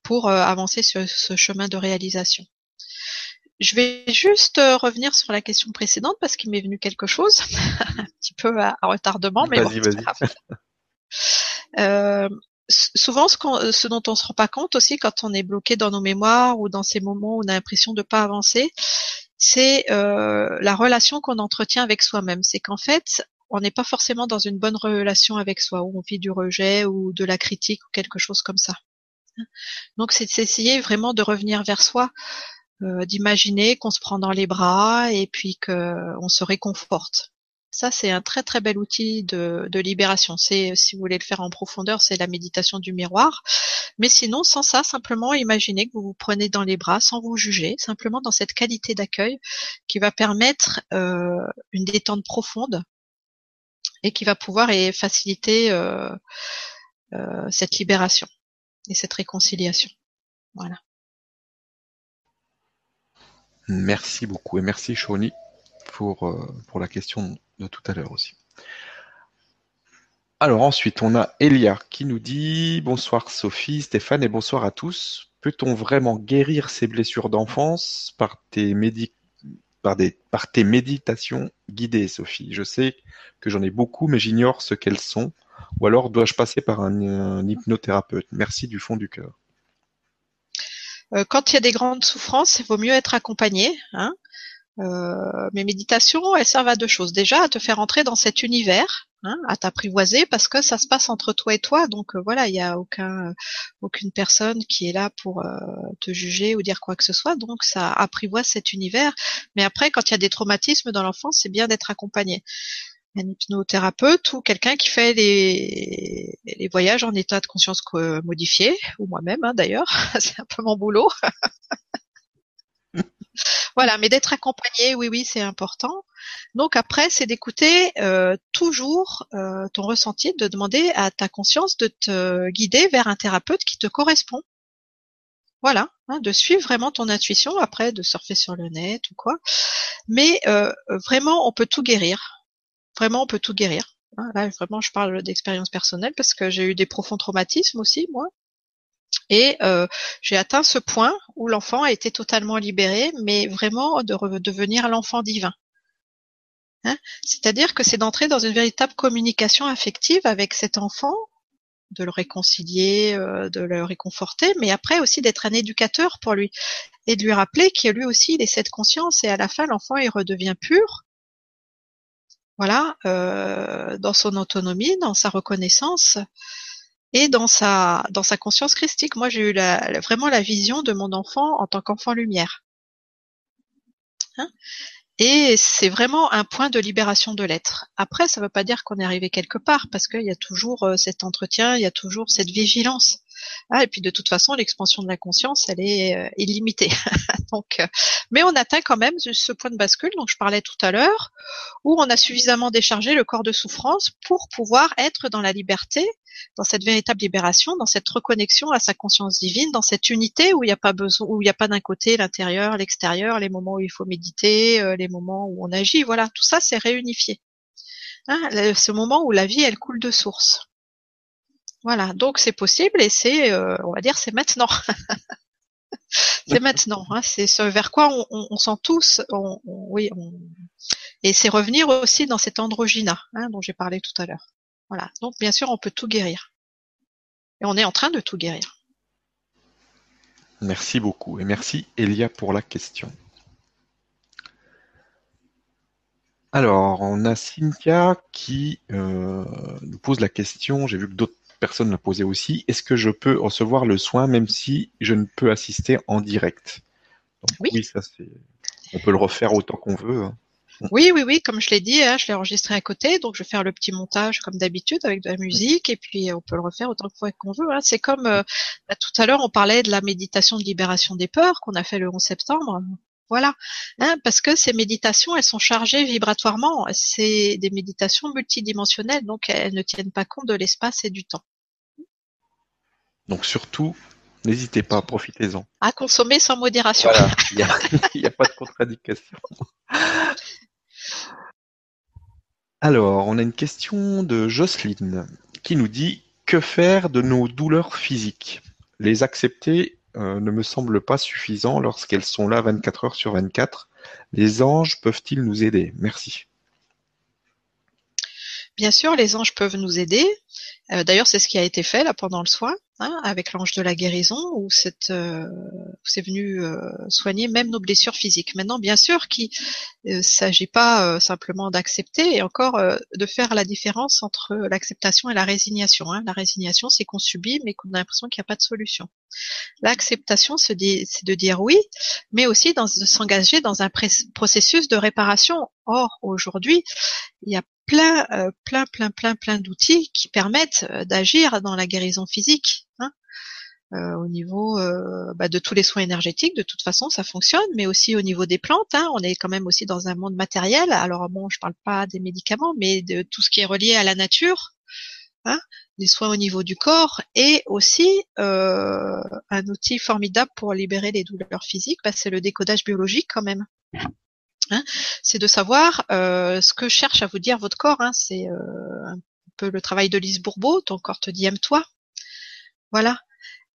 pour euh, avancer sur ce chemin de réalisation. Je vais juste revenir sur la question précédente parce qu'il m'est venu quelque chose, un petit peu à, retardement, mais bon, euh, souvent, ce, ce, dont on se rend pas compte aussi quand on est bloqué dans nos mémoires ou dans ces moments où on a l'impression de pas avancer, c'est euh, la relation qu'on entretient avec soi-même. C'est qu'en fait, on n'est pas forcément dans une bonne relation avec soi, où on vit du rejet ou de la critique ou quelque chose comme ça. Donc, c'est d'essayer vraiment de revenir vers soi, euh, d'imaginer qu'on se prend dans les bras et puis qu'on se réconforte. Ça, c'est un très très bel outil de, libération. C'est, si vous voulez le faire en profondeur, c'est la méditation du miroir. Mais sinon, sans ça, simplement imaginez que vous vous prenez dans les bras sans vous juger, simplement dans cette qualité d'accueil qui va permettre euh, une détente profonde et qui va pouvoir et faciliter euh, cette libération et cette réconciliation. Voilà. Merci beaucoup et merci Shoni pour, pour la question tout à l'heure aussi. Alors ensuite, on a Elia qui nous dit Bonsoir Sophie, Stéphane et bonsoir à tous. Peut-on vraiment guérir ces blessures d'enfance par tes, par, des... par tes méditations guidées, Sophie? Je sais que j'en ai beaucoup, mais j'ignore ce qu'elles sont. Ou alors dois-je passer par un, hypnothérapeute? Merci du fond du cœur. Euh, quand il y a des grandes souffrances, il vaut mieux être accompagné. Hein euh, mes méditations, elles servent à deux choses. Déjà, à te faire entrer dans cet univers, hein, à t'apprivoiser, parce que ça se passe entre toi et toi. Donc euh, voilà, il n'y a aucun, aucune personne qui est là pour te juger ou dire quoi que ce soit. Donc ça apprivoise cet univers. Mais après, quand il y a des traumatismes dans l'enfance, c'est bien d'être accompagné. Un hypnothérapeute ou quelqu'un qui fait les, les voyages en état de conscience modifié, ou moi-même hein, d'ailleurs, c'est un peu mon boulot. Voilà, mais d'être accompagné, oui, oui, c'est important. Donc après, c'est d'écouter euh, toujours euh, ton ressenti, de demander à ta conscience de te guider vers un thérapeute qui te correspond. Voilà, hein, de suivre vraiment ton intuition, après de surfer sur le net ou quoi. Mais euh, vraiment, on peut tout guérir. Vraiment, on peut tout guérir. Hein, là, vraiment, je parle d'expérience personnelle parce que j'ai eu des profonds traumatismes aussi, moi. Et euh, j'ai atteint ce point où l'enfant a été totalement libéré, mais vraiment de devenir l'enfant divin. Hein C'est-à-dire que c'est d'entrer dans une véritable communication affective avec cet enfant, de le réconcilier, euh, de le réconforter, mais après aussi d'être un éducateur pour lui et de lui rappeler qu'il lui aussi il est cette conscience et à la fin l'enfant il redevient pur, voilà, euh, dans son autonomie, dans sa reconnaissance et dans sa conscience christique. Moi, j'ai eu vraiment la vision de mon enfant en tant qu'enfant lumière. Hein? Et c'est vraiment un point de libération de l'être. Après, ça ne veut pas dire qu'on est arrivé quelque part, parce qu'il y a toujours euh, cet entretien, il y a toujours cette vigilance. Ah, et puis de toute façon, l'expansion de la conscience, elle est euh, illimitée. donc, euh, mais on atteint quand même ce point de bascule dont je parlais tout à l'heure, où on a suffisamment déchargé le corps de souffrance pour pouvoir être dans la liberté, dans cette véritable libération, dans cette reconnexion à sa conscience divine, dans cette unité où il n'y a pas besoin, où il n'y a pas d'un côté l'intérieur, l'extérieur, les moments où il faut méditer, euh, les moments où on agit. Voilà, tout ça c'est réunifié. Hein, ce moment où la vie elle coule de source. Voilà, donc c'est possible et c'est, euh, on va dire, c'est maintenant. c'est maintenant. Hein, c'est ce vers quoi on, on, sent tous. On, oui, et c'est revenir aussi dans cet androgyna hein, dont j'ai parlé tout à l'heure. Voilà. Donc bien sûr, on peut tout guérir. Et on est en train de tout guérir. Merci beaucoup et merci Elia pour la question. Alors, on a Cynthia qui euh, nous pose la question, j'ai vu que d'autres personne l'a posé aussi. Est-ce que je peux recevoir le soin même si je ne peux assister en direct? Oui. ça c'est. On peut le refaire autant qu'on veut. Hein. Oui, oui, oui, comme je l'ai dit, hein, je l'ai enregistré à côté, donc je vais faire le petit montage comme d'habitude avec de la musique, et puis on peut le refaire autant qu'on veut. Hein. C'est comme euh, bah, tout à l'heure, on parlait de la méditation de libération des peurs qu'on a fait le 11 septembre. Voilà, hein, parce que ces méditations, elles sont chargées vibratoirement. C'est des méditations multidimensionnelles, donc elles ne tiennent pas compte de l'espace et du temps. Donc surtout, n'hésitez pas, profitez-en. À consommer sans modération. il n'y a, pas de contradiction. Alors, on a une question de Jocelyne qui nous dit que faire de nos douleurs physiques? Les accepter euh, ne me semble pas suffisant lorsqu'elles sont là 24 heures sur 24. Les anges peuvent-ils nous aider? Merci. Bien sûr, les anges peuvent nous aider. Euh, d'ailleurs, c'est ce qui a été fait là pendant le soin. Hein, avec l'ange de la guérison, où c'est euh, venu euh, soigner même nos blessures physiques. Maintenant, bien sûr, qu'il ne s'agit pas simplement d'accepter et encore de faire la différence entre l'acceptation et la résignation. Hein. La résignation, c'est qu'on subit, mais qu'on a l'impression qu'il n'y a pas de solution. L'acceptation, c'est de dire oui, mais aussi de s'engager dans un processus de réparation. Or, aujourd'hui, il y a plein, plein, plein, plein, plein d'outils qui permettent d'agir dans la guérison physique. Hein. Euh, au niveau euh, bah, de tous les soins énergétiques, de toute façon, ça fonctionne, mais aussi au niveau des plantes. Hein, on est quand même aussi dans un monde matériel. Alors bon, je parle pas des médicaments, mais de tout ce qui est relié à la nature, hein, les soins au niveau du corps, et aussi euh, un outil formidable pour libérer les douleurs physiques, bah, c'est le décodage biologique quand même. Hein, c'est de savoir ce que cherche à vous dire votre corps. Hein, c'est un peu le travail de Lise Bourbeau, ton corps te dit aime-toi. Voilà.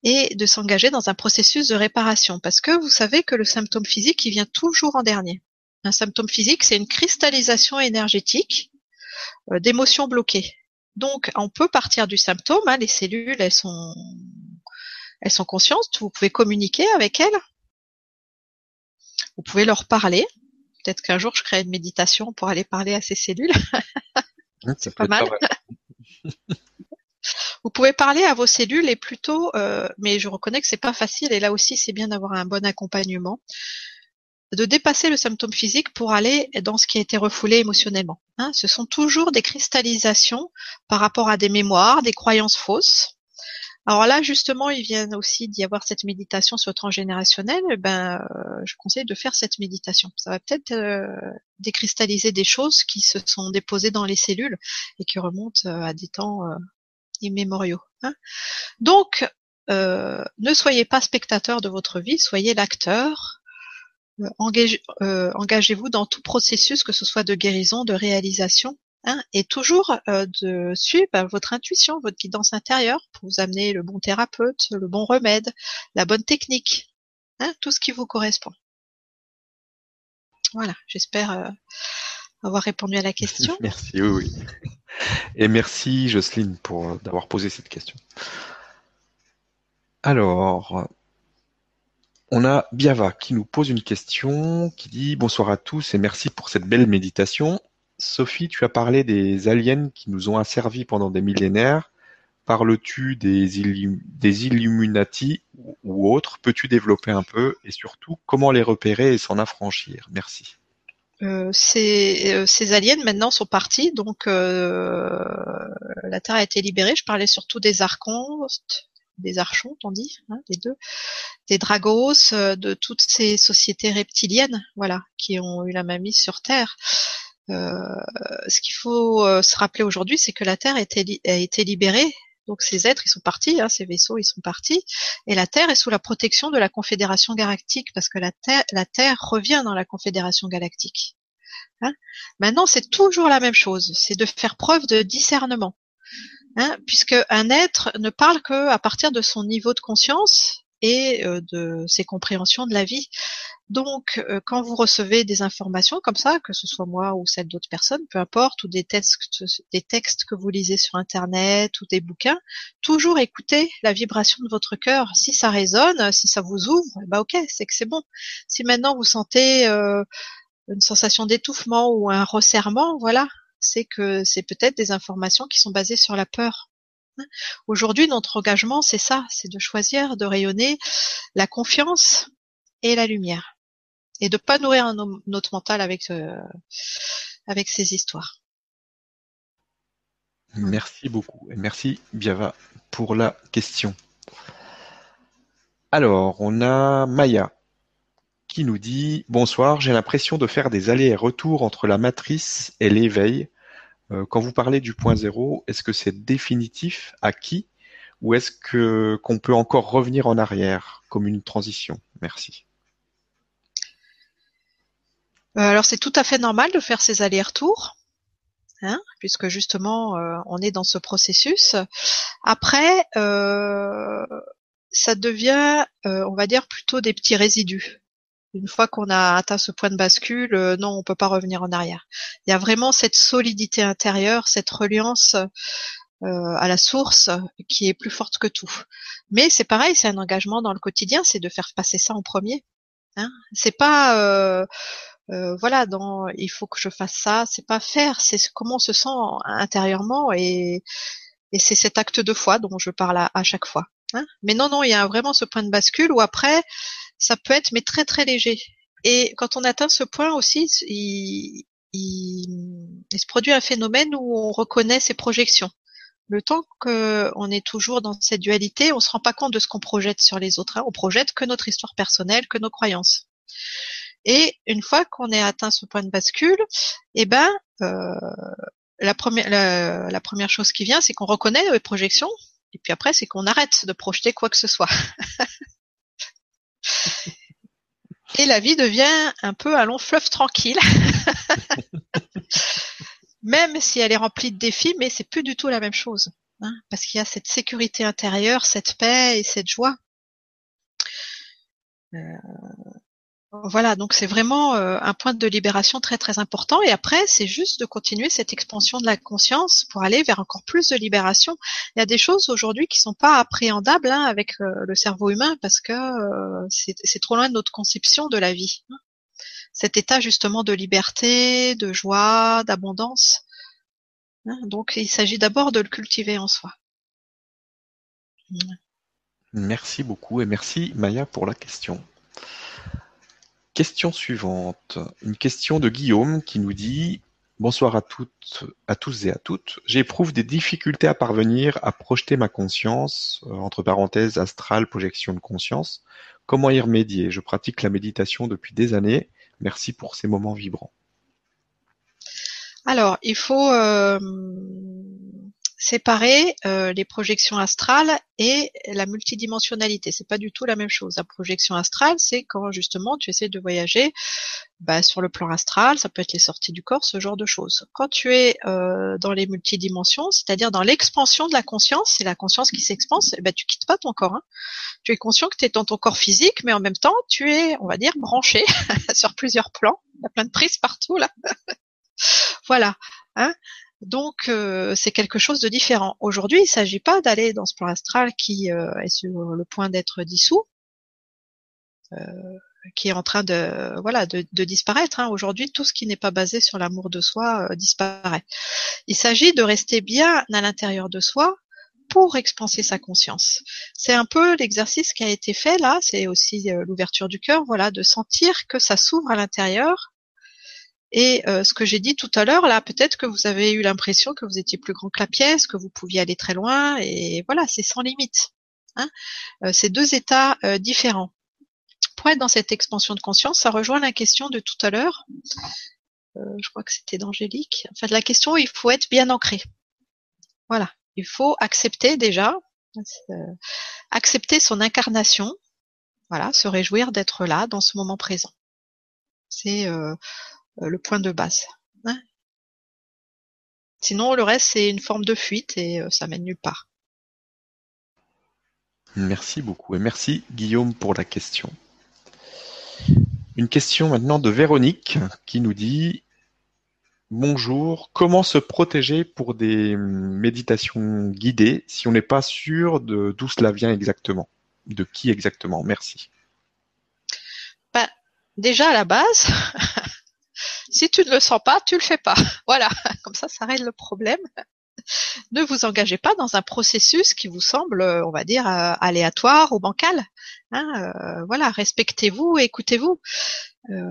Et de s'engager dans un processus de réparation. Parce que vous savez que le symptôme physique, il vient toujours en dernier. Un symptôme physique, c'est une cristallisation énergétique euh, d'émotions bloquées. Donc, on peut partir du symptôme. Hein, les cellules, elles sont, elles sont conscientes. Vous pouvez communiquer avec elles. Vous pouvez leur parler. Peut-être qu'un jour, je crée une méditation pour aller parler à ces cellules. c'est pas mal. Vous pouvez parler à vos cellules et plutôt, euh, mais je reconnais que c'est pas facile et là aussi c'est bien d'avoir un bon accompagnement, de dépasser le symptôme physique pour aller dans ce qui a été refoulé émotionnellement. Hein. ce sont toujours des cristallisations par rapport à des mémoires, des croyances fausses. Alors là, justement, il vient aussi d'y avoir cette méditation sur le transgénérationnel. Eh ben, euh, je conseille de faire cette méditation. Ça va peut-être euh, décristalliser des choses qui se sont déposées dans les cellules et qui remontent euh, à des temps immémoriaux. Hein. Donc, ne soyez pas spectateur de votre vie, soyez l'acteur. Engagez-vous dans tout processus, que ce soit de guérison, de réalisation, Hein, et toujours euh, de suivre votre intuition, votre guidance intérieure pour vous amener le bon thérapeute, le bon remède, la bonne technique, hein, tout ce qui vous correspond. Voilà, j'espère euh, avoir répondu à la question. merci, oui, oui. Et merci Jocelyne pour euh, d'avoir posé cette question. Alors, on a Biava qui nous pose une question, qui dit bonsoir à tous et merci pour cette belle méditation. Sophie, tu as parlé des aliens qui nous ont asservis pendant des millénaires. Parles-tu des, Illuminati ou autres? Peux-tu développer un peu et surtout comment les repérer et s'en affranchir? Merci. Euh, ces, euh, ces, aliens maintenant sont partis, donc euh, la Terre a été libérée. Je parlais surtout des archons, des archons, on dit, hein, deux, des dragos, de toutes ces sociétés reptiliennes, voilà, qui ont eu la mise sur Terre. Euh, ce qu'il faut euh, se rappeler aujourd'hui, c'est que la Terre a été, libérée. Donc ces êtres, ils sont partis, hein, ces vaisseaux, ils sont partis, et la Terre est sous la protection de la Confédération galactique, parce que la Terre, revient dans la Confédération galactique. Hein. Maintenant, c'est toujours la même chose, c'est de faire preuve de discernement, hein, puisque un être ne parle que à partir de son niveau de conscience et euh, de ses compréhensions de la vie. Donc, euh, quand vous recevez des informations comme ça, que ce soit moi ou celle d'autres personnes, peu importe, ou des textes, des textes que vous lisez sur Internet ou des bouquins, toujours écoutez la vibration de votre cœur. Si ça résonne, si ça vous ouvre, bah ok, c'est que c'est bon. Si maintenant vous sentez euh, une sensation d'étouffement ou un resserrement, voilà, c'est que c'est peut-être des informations qui sont basées sur la peur. Aujourd'hui, notre engagement, c'est ça, c'est de choisir de rayonner la confiance et la lumière et de pas nourrir notre mental avec euh, avec ces histoires. Merci beaucoup et merci Biava pour la question. Alors, on a Maya qui nous dit Bonsoir, j'ai l'impression de faire des allers et retours entre la matrice et l'éveil. Euh, quand vous parlez du point zéro, est-ce que c'est définitif, acquis, ou est-ce que qu'on peut encore revenir en arrière comme une transition? Merci. Euh, alors c'est tout à fait normal de faire ces allers-retours, hein, puisque justement euh, on est dans ce processus. Après, euh, ça devient, on va dire, plutôt des petits résidus. Une fois qu'on a atteint ce point de bascule, non, on peut pas revenir en arrière. Il y a vraiment cette solidité intérieure, cette reliance à la source qui est plus forte que tout. Mais c'est pareil, c'est un engagement dans le quotidien, c'est de faire passer ça en premier. Hein. C'est pas euh, voilà, dans il faut que je fasse ça, c'est pas faire, c'est comment on se sent intérieurement et, et c'est cet acte de foi dont je parle à, chaque fois. Hein. mais non, non, il y a vraiment ce point de bascule où après, ça peut être mais très très léger. Et quand on atteint ce point aussi, il, il, il se produit un phénomène où on reconnaît ses projections. Le temps qu'on est toujours dans cette dualité, on se rend pas compte de ce qu'on projette sur les autres. Hein. On projette que notre histoire personnelle, que nos croyances. Et une fois qu'on est atteint ce point de bascule, eh ben euh, la première la, première chose qui vient, c'est qu'on reconnaît les projections, et puis après c'est qu'on arrête de projeter quoi que ce soit. et la vie devient un peu un long fleuve tranquille. même si elle est remplie de défis, mais c'est plus du tout la même chose. Hein, parce qu'il y a cette sécurité intérieure, cette paix et cette joie. Euh, voilà, donc c'est vraiment euh, un point de libération très très important. Et après, c'est juste de continuer cette expansion de la conscience pour aller vers encore plus de libération. Il y a des choses aujourd'hui qui sont pas appréhendables hein, avec euh, le cerveau humain parce que euh, c'est trop loin de notre conception de la vie. Cet état justement de liberté, de joie, d'abondance. Hein. donc il s'agit d'abord de le cultiver en soi. Merci beaucoup et merci Maya pour la question. Question suivante. Une question de Guillaume qui nous dit Bonsoir à toutes, à tous et à toutes. J'éprouve des difficultés à parvenir à projeter ma conscience, euh, entre parenthèses astrale, projection de conscience. Comment y remédier? Je pratique la méditation depuis des années. Merci pour ces moments vibrants. Alors, il faut euh, séparer euh, les projections astrales et la multidimensionnalité. C'est pas du tout la même chose. La projection astrale, c'est quand justement tu essaies de voyager bah, sur le plan astral, ça peut être les sorties du corps, ce genre de choses. Quand tu es euh, dans les multidimensions, c'est-à-dire dans l'expansion de la conscience, c'est la conscience qui s'expanse, eh ben, tu quittes pas ton corps. Hein. Tu es conscient que tu es dans ton corps physique, mais en même temps, tu es, on va dire, branché sur plusieurs plans. Il y a plein de prises partout là. voilà. Hein donc euh, c'est quelque chose de différent. Aujourd'hui, il ne s'agit pas d'aller dans ce plan astral qui euh, est sur le point d'être dissous, euh, qui est en train de voilà de, disparaître. Hein. Aujourd'hui, tout ce qui n'est pas basé sur l'amour de soi disparaît. Il s'agit de rester bien à l'intérieur de soi pour expanser sa conscience. C'est un peu l'exercice qui a été fait là. C'est aussi l'ouverture du cœur, voilà, de sentir que ça s'ouvre à l'intérieur et euh, ce que j'ai dit tout à l'heure, là, peut-être que vous avez eu l'impression que vous étiez plus grand que la pièce, que vous pouviez aller très loin, et voilà, c'est sans limite. Hein euh, c'est deux états euh, différents. Pour être dans cette expansion de conscience, ça rejoint la question de tout à l'heure. je crois que c'était d'Angélique. Enfin, la question, il faut être bien ancré. Voilà, il faut accepter déjà, accepter son incarnation. Voilà, se réjouir d'être là dans ce moment présent. C'est euh, le point de base. Hein. Sinon, le reste, c'est une forme de fuite et euh, ça mène nulle part. Merci beaucoup et merci Guillaume pour la question. Une question maintenant de Véronique qui nous dit Bonjour, comment se protéger pour des méditations guidées si on n'est pas sûr de d'où cela vient exactement De qui exactement? Merci. Ben, déjà à la base, Si tu ne le sens pas, tu le fais pas. Voilà, comme ça, ça règle le problème. Ne vous engagez pas dans un processus qui vous semble, on va dire, euh, aléatoire ou bancal. Hein, euh, voilà, respectez-vous, écoutez-vous. Euh,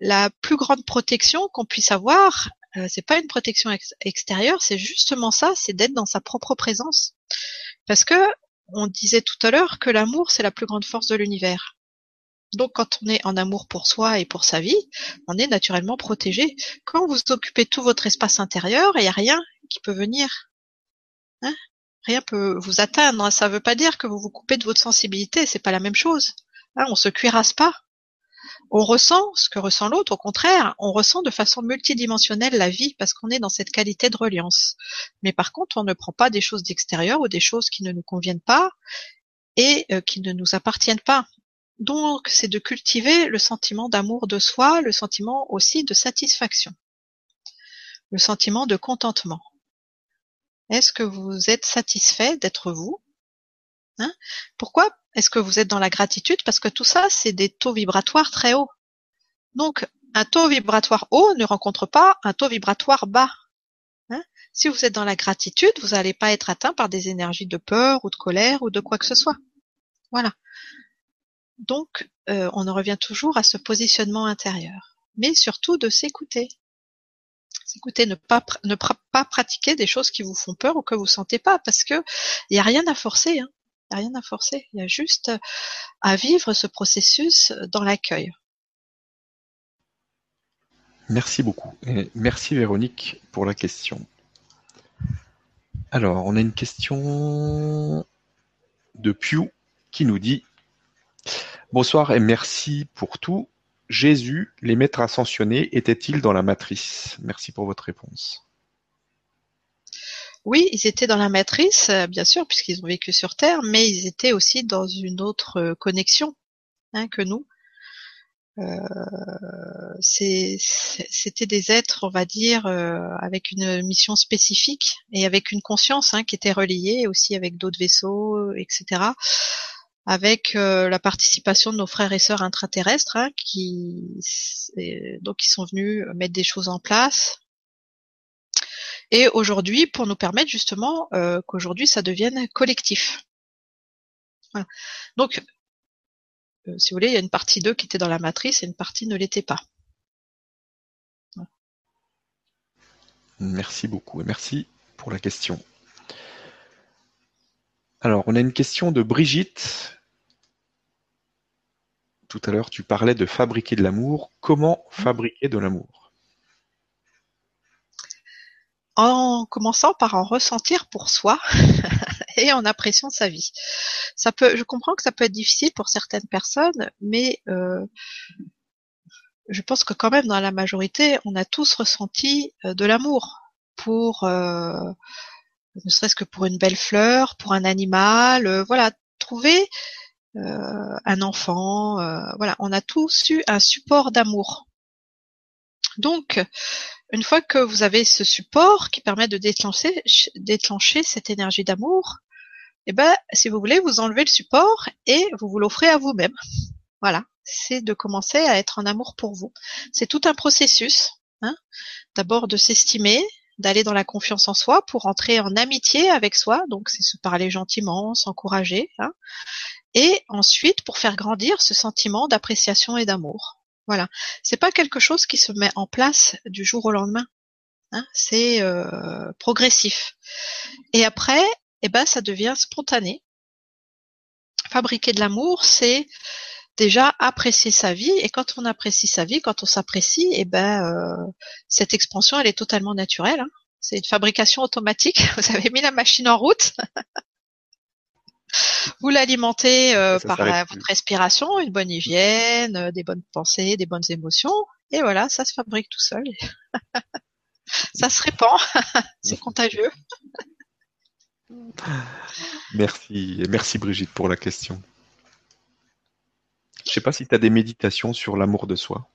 la plus grande protection qu'on puisse avoir, c'est pas une protection extérieure, c'est justement ça, c'est d'être dans sa propre présence. Parce que on disait tout à l'heure que l'amour, c'est la plus grande force de l'univers. Donc quand on est en amour pour soi et pour sa vie, on est naturellement protégé. Quand vous occupez tout votre espace intérieur, il n'y a rien qui peut venir. Hein? Rien peut vous atteindre. Ça ne veut pas dire que vous vous coupez de votre sensibilité, c'est pas la même chose. Hein on se cuirasse pas. On ressent ce que ressent l'autre, au contraire, on ressent de façon multidimensionnelle la vie parce qu'on est dans cette qualité de reliance. Mais par contre, on ne prend pas des choses d'extérieur ou des choses qui ne nous conviennent pas et euh, qui ne nous appartiennent pas. Donc, c'est de cultiver le sentiment d'amour de soi, le sentiment aussi de satisfaction, le sentiment de contentement. Est-ce que vous êtes satisfait d'être vous? Hein? Pourquoi est-ce que vous êtes dans la gratitude? Parce que tout ça, c'est des taux vibratoires très hauts. Donc, un taux vibratoire haut ne rencontre pas un taux vibratoire bas. Hein? Si vous êtes dans la gratitude, vous n'allez pas être atteint par des énergies de peur ou de colère ou de quoi que ce soit. Voilà. Donc, euh, on en revient toujours à ce positionnement intérieur, mais surtout de s'écouter. S'écouter, ne pas pratiquer des choses qui vous font peur ou que vous sentez pas, parce que il y a rien à forcer. Hein. Il y a rien à forcer. Il y a juste à vivre ce processus dans l'accueil. Merci beaucoup. Merci Véronique pour la question. Alors, on a une question de Pew qui nous dit Bonsoir et merci pour tout. Jésus, les maîtres ascensionnés, étaient-ils dans la matrice? Merci pour votre réponse. Oui, ils étaient dans la matrice, euh, bien sûr, puisqu'ils ont vécu sur Terre, mais ils étaient aussi dans une autre euh, connexion hein, que nous. Euh, c'était des êtres, on va dire, avec une mission spécifique et avec une conscience hein, qui était reliée aussi avec d'autres vaisseaux, etc avec euh, la participation de nos frères et sœurs intraterrestres hein, qui donc ils sont venus mettre des choses en place. Et aujourd'hui, pour nous permettre justement euh, qu'aujourd'hui ça devienne collectif. Donc, euh, si vous voulez, il y a une partie d'eux qui était dans la matrice et une partie ne l'était pas. Merci beaucoup et merci pour la question. Alors, on a une question de Brigitte. Tout à l'heure, tu parlais de fabriquer de l'amour. Comment fabriquer de l'amour? En commençant par en ressentir pour soi et en appréciant sa vie. Ça peut, je comprends que ça peut être difficile pour certaines personnes, mais euh, je pense que quand même dans la majorité, on a tous ressenti euh, de l'amour pour, euh, ne serait-ce que pour une belle fleur, pour un animal, euh, voilà, trouver un enfant, voilà, on a tous eu un support d'amour. Donc, une fois que vous avez ce support qui permet de déclencher, déclencher cette énergie d'amour, eh ben, si vous voulez, vous enlevez le support et vous vous l'offrez à vous-même. Voilà c'est de commencer à être en amour pour vous. C'est tout un processus. Hein D'abord de s'estimer, d'aller dans la confiance en soi pour entrer en amitié avec soi. Donc c'est se parler gentiment, s'encourager. Hein et ensuite pour faire grandir ce sentiment d'appréciation et d'amour. Voilà. C'est pas quelque chose qui se met en place du jour au lendemain. Hein c'est euh, progressif. Et après, eh ben ça devient spontané. Fabriquer de l'amour, c'est déjà apprécier sa vie et quand on apprécie sa vie, quand on s'apprécie, et eh ben euh, cette expansion elle est totalement naturelle. Hein. C'est une fabrication automatique. Vous avez mis la machine en route. Vous l'alimentez euh, par votre respiration, une bonne hygiène, euh, des bonnes pensées, des bonnes émotions, et voilà, ça se fabrique tout seul. ça se répand. C'est contagieux. Merci, merci Brigitte pour la question. Je sais pas si tu as des méditations sur l'amour de soi.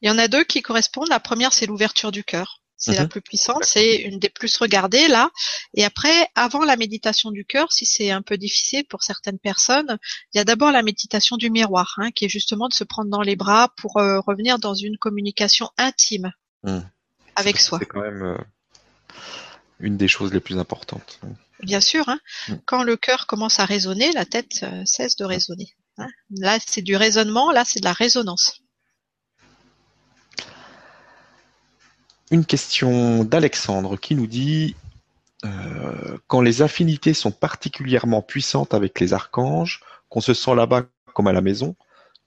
Il y en a deux qui correspondent. La première, c'est l'ouverture du cœur. C'est la mhm. plus puissante, c'est une des plus regardées là. Et après, avant la méditation du cœur, si c'est un peu difficile pour certaines personnes, il y a d'abord la méditation du miroir, hein, qui est justement de se prendre dans les bras pour euh, revenir dans une communication intime hmm. avec soi. C'est quand même euh, une des choses les plus importantes. Bien sûr, hein. hmm. quand le cœur commence à résonner, la tête euh, cesse de résonner. Hein? Là, c'est du raisonnement, là, c'est de la résonance. Une question d'Alexandre qui nous dit euh, quand les affinités sont particulièrement puissantes avec les archanges, qu'on se sent là-bas comme à la maison,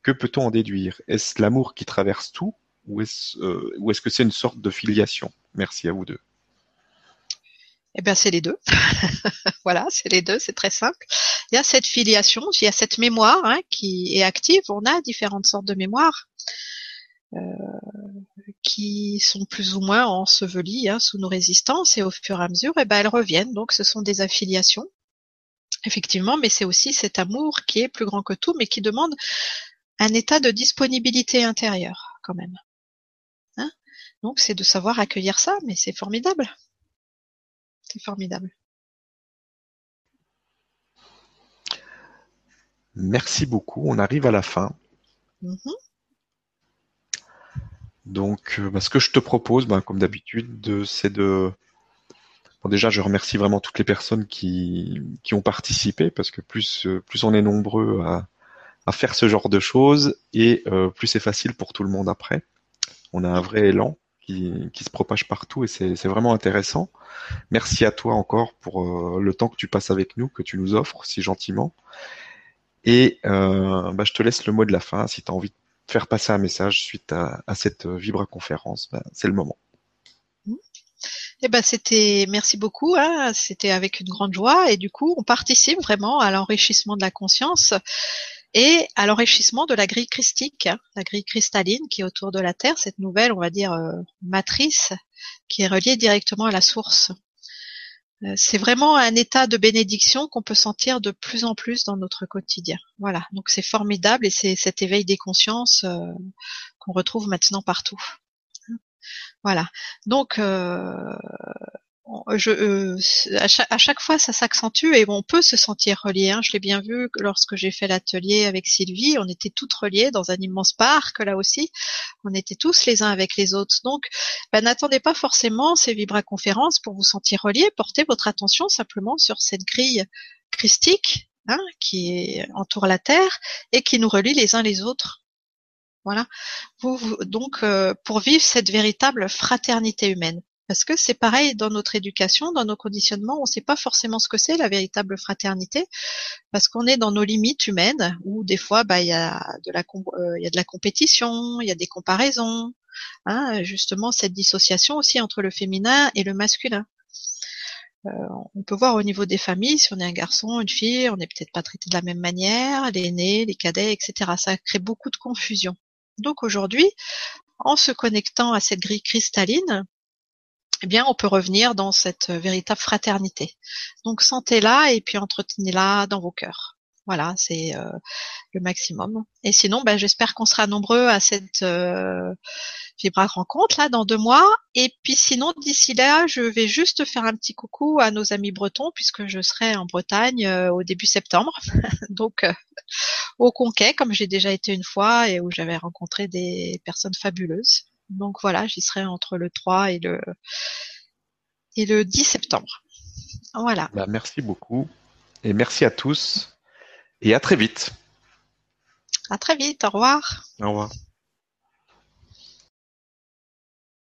que peut-on en déduire? Est-ce l'amour qui traverse tout ou est-ce euh, est-ce que c'est une sorte de filiation? Merci à vous deux. Eh bien, c'est les deux. voilà, c'est les deux, c'est très simple. Il y a cette filiation, il y a cette mémoire hein, qui est active. On a différentes sortes de mémoires euh, qui sont plus ou moins ensevelies hein, sous nos résistances et au fur et à mesure, eh ben, elles reviennent. Donc, ce sont des affiliations, effectivement, mais c'est aussi cet amour qui est plus grand que tout, mais qui demande un état de disponibilité intérieure quand même. Hein? Donc, c'est de savoir accueillir ça, mais c'est formidable. C'est formidable. Merci beaucoup. On arrive à la fin. Mm-hmm. Donc, euh, bah, ce que je te propose, bah, comme d'habitude, c'est de. Bon, déjà, je remercie vraiment toutes les personnes qui, ont participé, parce que plus, euh, plus on est nombreux à, faire ce genre de choses, et euh, plus c'est facile pour tout le monde après. On a un vrai élan qui, se propage partout et c'est vraiment intéressant. Merci à toi encore pour euh, le temps que tu passes avec nous, que tu nous offres si gentiment. Et euh, bah, je te laisse le mot de la fin. Si tu as envie de faire passer un message suite à, cette Vibra conférence, bah, c'est le moment. Eh ben c'était merci beaucoup, hein. c'était avec une grande joie et du coup on participe vraiment à l'enrichissement de la conscience et à l'enrichissement de la grille christique, la grille cristalline qui est autour de la Terre, cette nouvelle, on va dire, euh, matrice qui est reliée directement à la source. Euh, c'est vraiment un état de bénédiction qu'on peut sentir de plus en plus dans notre quotidien. Voilà, donc c'est formidable et c'est cet éveil des consciences euh, qu'on retrouve maintenant partout. Voilà. Donc, je, euh, à, chaque, fois, ça s'accentue et on peut se sentir relié. Hein. Je l'ai bien vu lorsque j'ai fait l'atelier avec Sylvie. On était toutes reliées dans un immense parc, là aussi. On était tous les uns avec les autres. Donc, ben, n'attendez pas forcément ces vibra-conférences pour vous sentir reliés. Portez votre attention simplement sur cette grille christique hein, qui entoure la Terre et qui nous relie les uns les autres. Voilà. Vous, donc, euh, pour vivre cette véritable fraternité humaine Parce que c'est pareil dans notre éducation, dans nos conditionnements, on ne sait pas forcément ce que c'est la véritable fraternité, parce qu'on est dans nos limites humaines, où des fois, bah, il y a de la, euh, y a de la compétition, il y a des comparaisons, hein, justement cette dissociation aussi entre le féminin et le masculin. Euh, on peut voir au niveau des familles, si on est un garçon, une fille, on n'est peut-être pas traité de la même manière, les aînés, les cadets, etc. Ça crée beaucoup de confusion. Donc aujourd'hui, en se connectant à cette grille cristalline, eh bien, on peut revenir dans cette véritable fraternité. Donc, sentez-la et puis entretenez-la dans vos cœurs. Voilà, c'est euh, le maximum. Et sinon, ben, j'espère qu'on sera nombreux à cette euh, Vibra rencontre là dans deux mois. Et puis sinon, d'ici là, je vais juste faire un petit coucou à nos amis bretons puisque je serai en Bretagne euh, au début septembre. Donc euh, au Conquet, comme j'ai déjà été une fois et où j'avais rencontré des personnes fabuleuses. Donc voilà, j'y serai entre le 3 et le et le 10 septembre. Voilà. Bah, merci beaucoup et merci à tous et à très vite. À très vite. Au revoir. Au revoir.